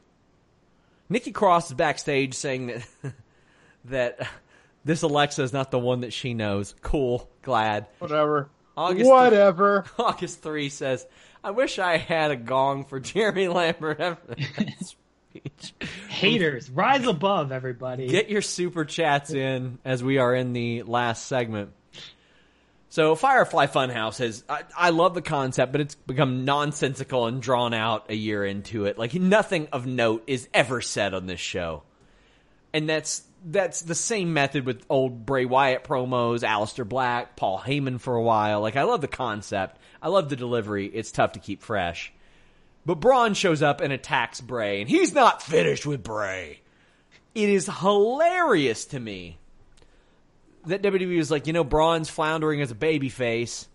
Nikki Cross is backstage saying that that this Alexa is not the one that she knows. Cool, glad. Whatever. August Whatever. August 3 says, I wish I had a gong for Jeremy Lambert speech. Haters, rise above, everybody. Get your super chats in as we are in the last segment. So Firefly Funhouse has I, I love the concept, but it's become nonsensical and drawn out a year into it. Like nothing of note is ever said on this show. And that's that's the same method with old Bray Wyatt promos, Aleister Black, Paul Heyman for a while. Like I love the concept. I love the delivery. It's tough to keep fresh. But Braun shows up and attacks Bray, and he's not finished with Bray. It is hilarious to me that WWE was like, you know, Braun's floundering as a babyface.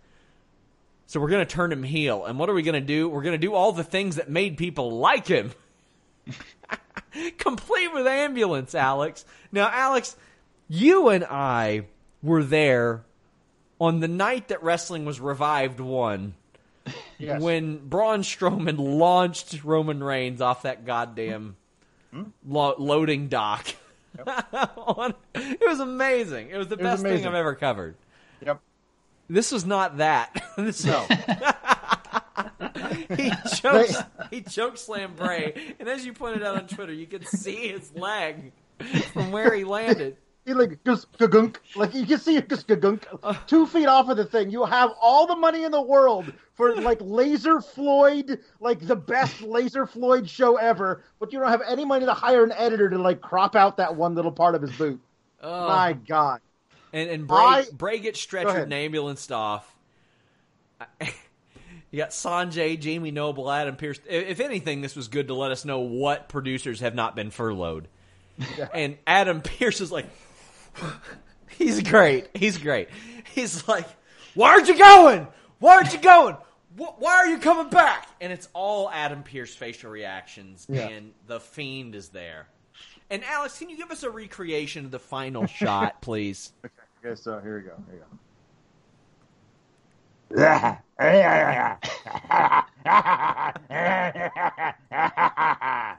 So we're going to turn him heel. And what are we going to do? We're going to do all the things that made people like him. Complete with ambulance, Alex. Now, Alex, you and I were there on the night that wrestling was revived one Yes. when Braun Strowman launched Roman Reigns off that goddamn Hmm? lo- loading dock. On- it was amazing. It was the was best thing. I've ever covered. Yep. This was not that. this No. he chokes he choke slam Bray, and as you pointed out on Twitter, you could see his leg from where he landed. He like just gagunk, like you can see it just gagunk, uh. two feet off of the thing. You have all the money in the world for like Laser Floyd, like the best Laser Floyd show ever, but you don't have any money to hire an editor to like crop out that one little part of his boot. Oh. My God. And and Bray, I- Bray gets stretchered and ambulanced off. You got Sanjay, Jamie Noble, Adam Pearce. If anything, this was good to let us know what producers have not been furloughed. And Adam Pearce is like, he's great. He's great. He's like, why aren't you going? Why aren't you going? Why are you coming back? And it's all Adam Pearce facial reactions, Yeah. and the fiend is there. And Alex, can you give us a recreation of the final shot, please? Okay, so here we go. Here we go.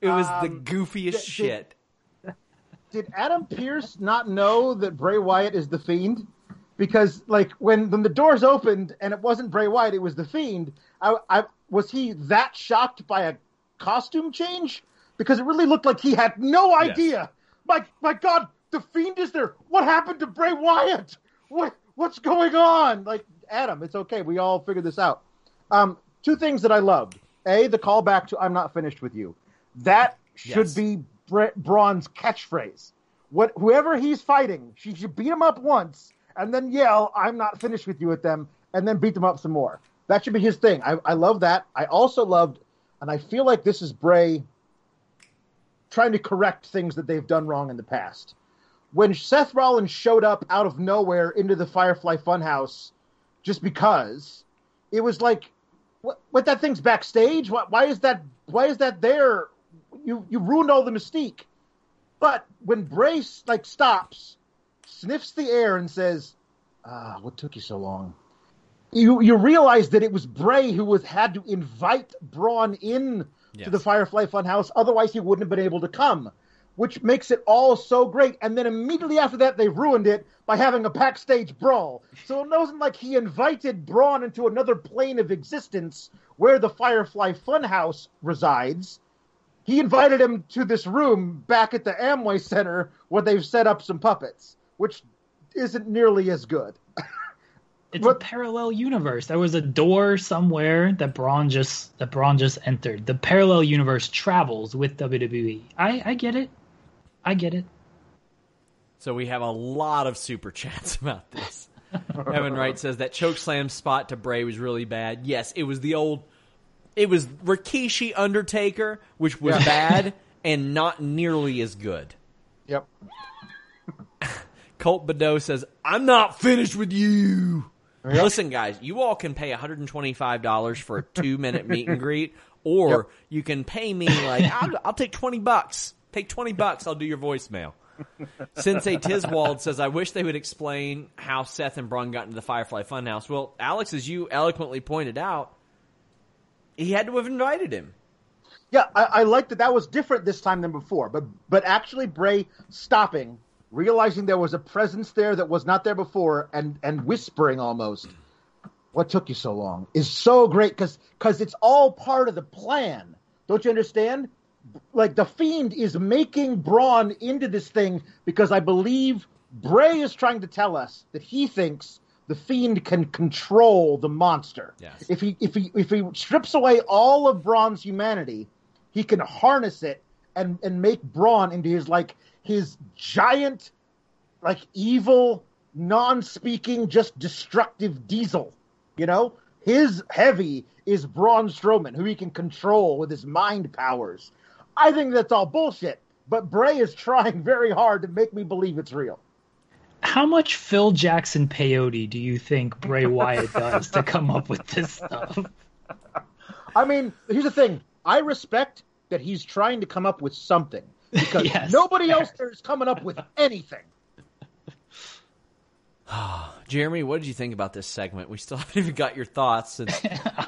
It was the Um, goofiest shit. Did Adam Pearce not know that Bray Wyatt is the Fiend? Because like when when the doors opened and it wasn't Bray Wyatt, it was the Fiend. I, I was he that shocked by a costume change? Because it really looked like he had no idea. My my God, the Fiend is there. What happened to Bray Wyatt? What what's going on? Like Adam, it's okay. We all figured this out. Um, two things that I loved. A, the callback to "I'm not finished with you." That should Yes. be Braun's catchphrase. What whoever he's fighting, she should beat him up once and then yell, "I'm not finished with you" at them, and then beat them up some more. That should be his thing. I, I love that. I also loved, and I feel like this is Bray trying to correct things that they've done wrong in the past. When Seth Rollins showed up out of nowhere into the Firefly Funhouse, just because, it was like, what? What that thing's backstage? Why, why is that? Why is that there? You you ruined all the mystique. But when Brace like stops, sniffs the air, and says, "Ah, what took you so long?" You you realize that it was Bray who was had to invite Braun in Yes. to the Firefly Funhouse. Otherwise, he wouldn't have been able to come, which makes it all so great. And then immediately after that, they ruined it by having a backstage brawl. So it wasn't like he invited Braun into another plane of existence where the Firefly Funhouse resides. He invited him to this room back at the Amway Center where they've set up some puppets, which isn't nearly as good. It's What- a parallel universe. There was a door somewhere that Braun just that Braun just entered. The parallel universe travels with WWE. I I get it. I get it. So we have a lot of super chats about this. Evan Wright says that choke slam spot to Bray was really bad. Yes, it was the old. It was Rikishi Undertaker, which was Yeah. bad and not nearly as good. Yep. Colt Badeau says, "I'm not finished with you." Listen, guys, you all can pay $125 for a two-minute meet and greet, or Yep. you can pay me like I'll, I'll take 20 bucks. Take 20 bucks, I'll do your voicemail. Sensei Tiswald says, "I wish they would explain how Seth and Braun got into the Firefly Funhouse." Well, Alex, as you eloquently pointed out, he had to have invited him. Yeah, I, I like that that was different this time than before. But but actually, Bray stopping, realizing there was a presence there that was not there before, and and whispering almost, "What took you so long?" is so great because because it's all part of the plan. Don't you understand? Like the fiend is making Braun into this thing because I believe Bray is trying to tell us that he thinks the fiend can control the monster. Yes. If he if he if he strips away all of Braun's humanity, he can harness it and and make Braun into his like his giant, like evil, non-speaking, just destructive diesel. You know, his heavy is Braun Strowman, who he can control with his mind powers. I think that's all bullshit. But Bray is trying very hard to make me believe it's real. How much Phil Jackson peyote do you think Bray Wyatt does to come up with this stuff? I mean, here's the thing. I respect that he's trying to come up with something because Yes, nobody fair. else there is coming up with anything. Jeremy, what did you think about this segment? We still haven't even got your thoughts. Since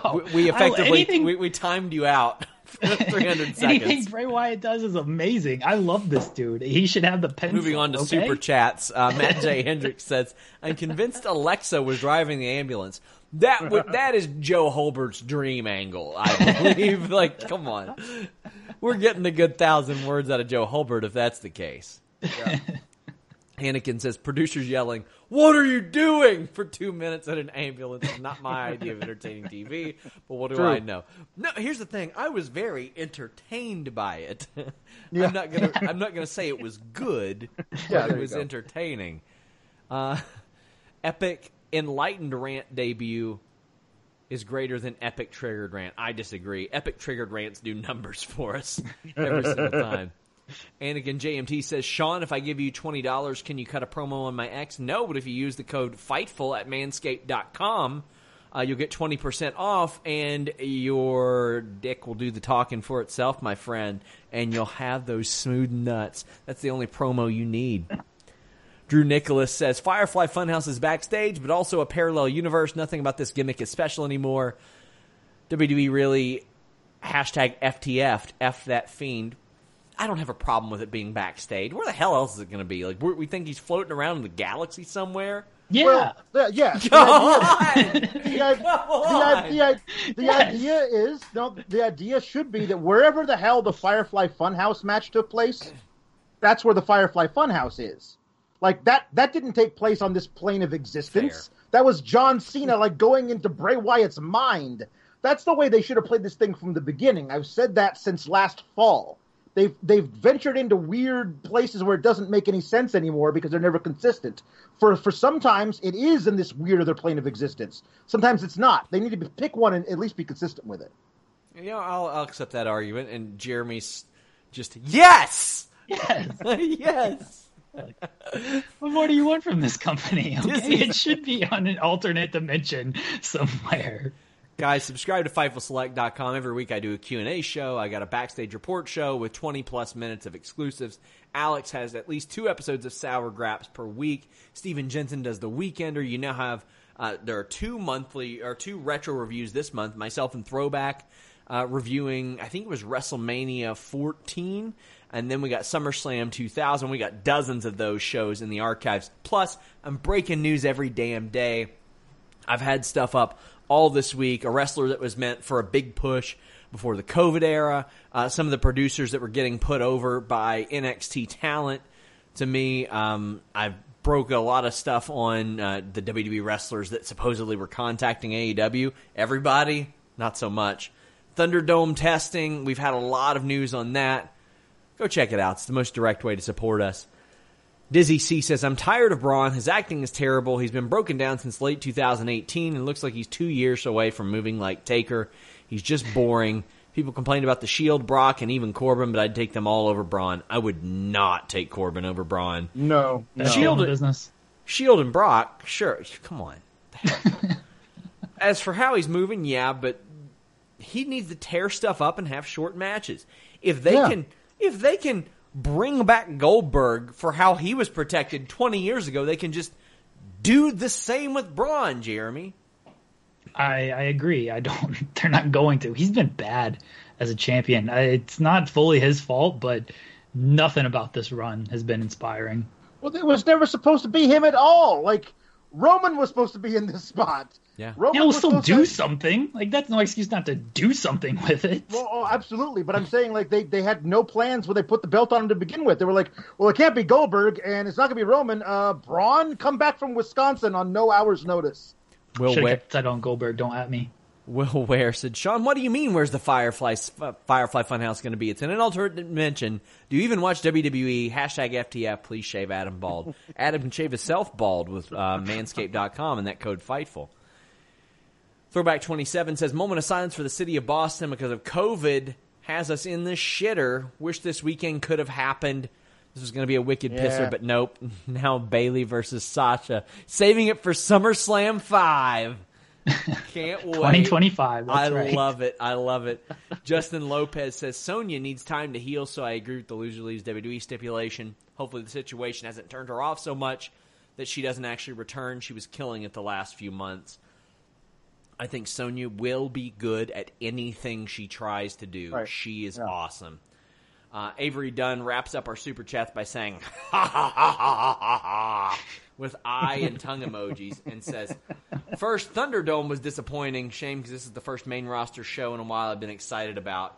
Oh, we, we oh, effectively anything- we, we timed you out for 300 Anything seconds. Bray Wyatt does is amazing. I love this dude. He should have the pencil. Moving on to okay? super chats, uh, Matt J. Hendricks says, "I'm convinced Alexa was driving the ambulance. That would, that is Joe Holbert's dream angle. I believe. like, come on, we're getting a good thousand words out of Joe Holbert if that's the case." Anakin says, "Producers yelling, what are you doing for two minutes at an ambulance? Is not my idea of entertaining TV, but what do True. I know? No, here's the thing: I was very entertained by it. Yeah. I'm not gonna. I'm not gonna say it was good. Yeah, but it was go. entertaining. Uh, epic enlightened rant debut is greater than epic triggered rant. I disagree. Epic triggered rants do numbers for us every single time. Anakin JMT says, Sean, if I give you $20, can you cut a promo on my ex? No, but if you use the code FIGHTFUL at manscaped.com, uh, you'll get 20% off and your dick will do the talking for itself, my friend, and you'll have those smooth nuts. That's the only promo you need. Drew Nicholas says Firefly Funhouse is backstage, but also a parallel universe. Nothing about this gimmick is special anymore. WWE really hashtag FTF, F that fiend. I don't have a problem with it being backstage. Where the hell else is it going to be? Like we we think he's floating around in the galaxy somewhere. Yeah. Well, the- yeah. The idea, the, i- the, the, the Yes. idea is no. The idea should be that wherever the hell the Firefly Funhouse match took place, that's where the Firefly Funhouse is. Like that. That didn't take place on this plane of existence. That was John Cena like going into Bray Wyatt's mind. That's the way they should have played this thing from the beginning. I've said that since last fall. They've they've ventured into weird places where it doesn't make any sense anymore because they're never consistent. For for sometimes it is in this weird other plane of existence. Sometimes it's not. They need to be, pick one and at least be consistent with it. You know, I'll, I'll accept that argument. And Jeremy's just yes, Yes. yes. What more do you want from this company? Okay? It should be on an alternate dimension somewhere. Guys, subscribe to FightfulSelect.com. Every week I do a Q&A show. I got a backstage report show with 20 plus minutes of exclusives. Alex has at least two episodes of Sour Graps per week. Steven Jensen does the Weekender. You now have, uh, there are two monthly, or two retro reviews this month. Myself and Throwback uh, reviewing, I think it was WrestleMania 14. And then we got SummerSlam 2000. We got dozens of those shows in the archives. Plus, I'm breaking news every damn day. I've had stuff up all this week. A wrestler that was meant for a big push before the COVID era. Uh, some of the producers that were getting put over by NXT talent to me. Um, I broke a lot of stuff on uh, the WWE wrestlers that supposedly were contacting AEW. Everybody, not so much. Thunderdome testing. We've had a lot of news on that. Go check it out. It's the most direct way to support us. Dizzy C says, I'm tired of Braun. His acting is terrible. He's been broken down since late 2018 and looks like he's two years away from moving like Taker. He's just boring. People complain about the Shield, Brock, and even Corbin, but I'd take them all over Braun. I would not take Corbin over Braun. No, no. Shield- Shield business. Shield and Brock, sure. Come on. As for how he's moving, yeah, but he needs to tear stuff up and have short matches. If they Yeah. can, if they can bring back Goldberg for how he was protected 20 years ago, they can just do the same with Braun, Jeremy. I, I agree. I don't. They're not going to. He's been bad as a champion. I, it's not fully his fault, but nothing about this run has been inspiring. Well, it was never supposed to be him at all. Like Roman was supposed to be in this spot. Yeah. Roman He'll still do to- something. Like that's no excuse not to do something with it. Well, oh, absolutely, but I'm saying like they, they had no plans when they put the belt on him to begin with. They were like, well, it can't be Goldberg and it's not going to be Roman. Uh, Braun, come back from Wisconsin on no hour's notice. Will Should have Ware, kept that on Goldberg. Don't at me. Will Ware said, Sean, what do you mean? Where's the Firefly Firefly Funhouse going to be? It's in an alternate dimension. Do you even watch WWE? Hashtag FTF. Please shave Adam bald. Adam can shave himself bald with uh, Manscaped.com and that code Fightful. Throwback 27 says, moment of silence for the city of Boston because of COVID has us in the shitter. Wish this weekend could have happened. This was going to be a wicked Yeah. pisser, but nope. Now Bayley versus Sasha, saving it for SummerSlam five. Can't wait. 2025. That's I right. love it. I love it. Justin Lopez says Sonya needs time to heal, so I agree with the loser leaves WWE stipulation. Hopefully, the situation hasn't turned her off so much that she doesn't actually return. She was killing it the last few months. I think Sonya will be good at anything she tries to do. Right. She is Yeah. awesome. Uh, Avery Dunn wraps up our super chats by saying ha ha ha ha ha ha with eye and tongue emojis and says, First, Thunderdome was disappointing. Shame because this is the first main roster show in a while I've been excited about.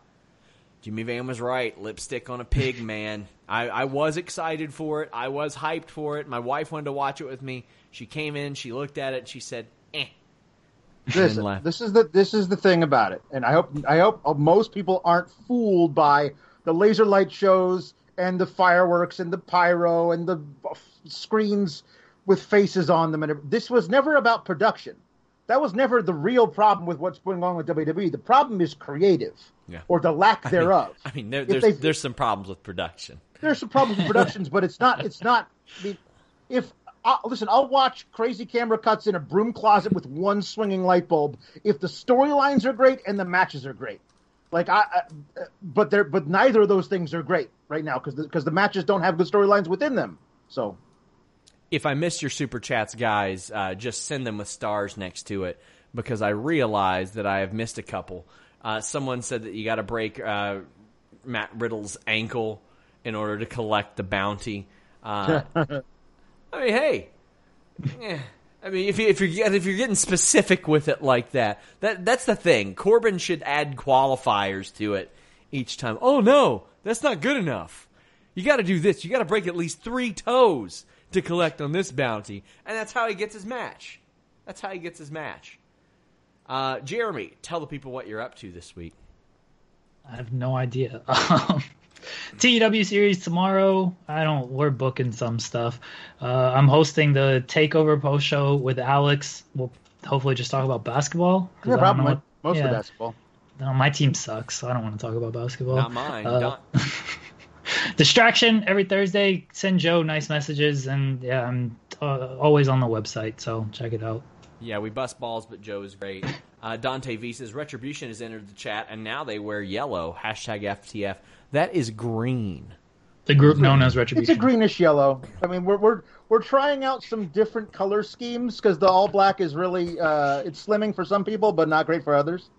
Jimmy Van was right. Lipstick on a pig, man. I, I was excited for it. I was hyped for it. My wife wanted to watch it with me. She came in, she looked at it, and she said, eh. Listen, this is the this is the thing about it, and I hope I hope most people aren't fooled by the laser light shows and the fireworks and the pyro and the screens with faces on them. And this was never about production. That was never the real problem with what's going on with WWE. The problem is creative, Yeah. or the lack thereof. I mean, there, there's, they- there's some problems with production. there's some problems with productions, but it's not. It's not. I mean, if listen, I'll watch crazy camera cuts in a broom closet with one swinging light bulb if the storylines are great and the matches are great. Like I, I but they're but neither of those things are great right now because because the, matches don't have good storylines within them. So if I missed your super chats, guys, uh, just send them with stars next to it because I realize that I have missed a couple. Uh, someone said that you got to break uh, Matt Riddle's ankle in order to collect the bounty. Uh, I mean, hey, eh, I mean, if you, if you're if you're getting specific with it like that, that that's the thing. Corbin should add qualifiers to it each time. Oh no, that's not good enough. You got to do this. You got to break at least three toes to collect on this bounty, and that's how he gets his match. That's how he gets his match. Uh, Jeremy, tell the people what you're up to this week. I have no idea. Um, TEW series tomorrow. I don't. We're booking some stuff. Uh, I'm hosting the Takeover post show with Alex. We'll hopefully just talk about basketball. yeah, I don't problem with what- most yeah. of basketball. No, my team sucks. So I don't want to talk about basketball. Not mine. Uh, Don- Distraction every Thursday. Send Joe nice messages, and yeah, I'm uh, always on the website, so check it out. Yeah, we bust balls, but Joe is great. Uh, Dante V says Retribution has entered the chat, and now they wear yellow. Hashtag FTF. That is green. The group known as Retribution. It's a greenish yellow. I mean, we're we're we're trying out some different color schemes because the all black is really uh, it's slimming for some people, but not great for others.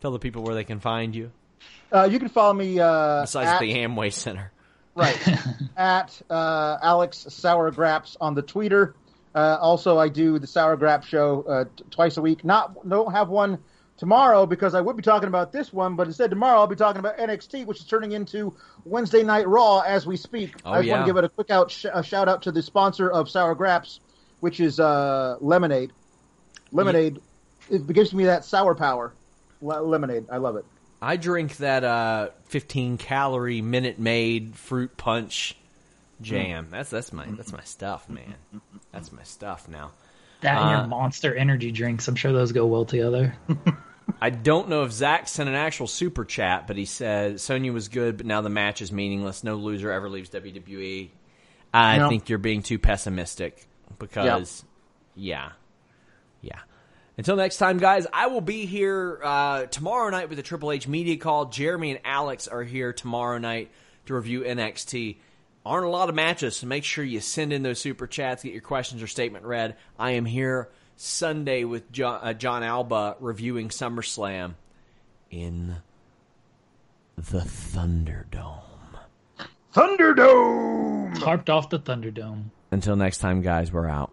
Tell the people where they can find you. Uh, you can follow me uh, Besides at, the Amway Center. right at uh, Alex Sour Graps on the Twitter. Uh, also, I do the Sour Grap show uh, t- twice a week. Not don't have one tomorrow because I would be talking about this one, but instead tomorrow I'll be talking about NXT, which is turning into Wednesday Night Raw as we speak. Oh, I just want to give it a quick out sh- a shout out to the sponsor of Sour Graps, which is uh, Lemonade. Lemonade, it gives me that sour power. Le- lemonade, I love it. I drink that uh, 15 calorie Minute Maid fruit punch jam. That's that's my that's my stuff, man. That's my stuff now. that and Uh, your Monster Energy drinks. I'm sure those go well together. I don't know if Zach sent an actual super chat, but he said Sonya was good, but now the match is meaningless. No loser ever leaves WWE. I No. think you're being too pessimistic because, yeah, yeah. Until next time, guys, I will be here uh, tomorrow night with the Triple H media call. Jeremy and Alex are here tomorrow night to review NXT. Aren't a lot of matches, so make sure you send in those super chats, get your questions or statement read. I am here Sunday with John, uh, John Alba reviewing SummerSlam in the Thunderdome. Thunderdome. Tarped off the Thunderdome. Until next time, guys, we're out.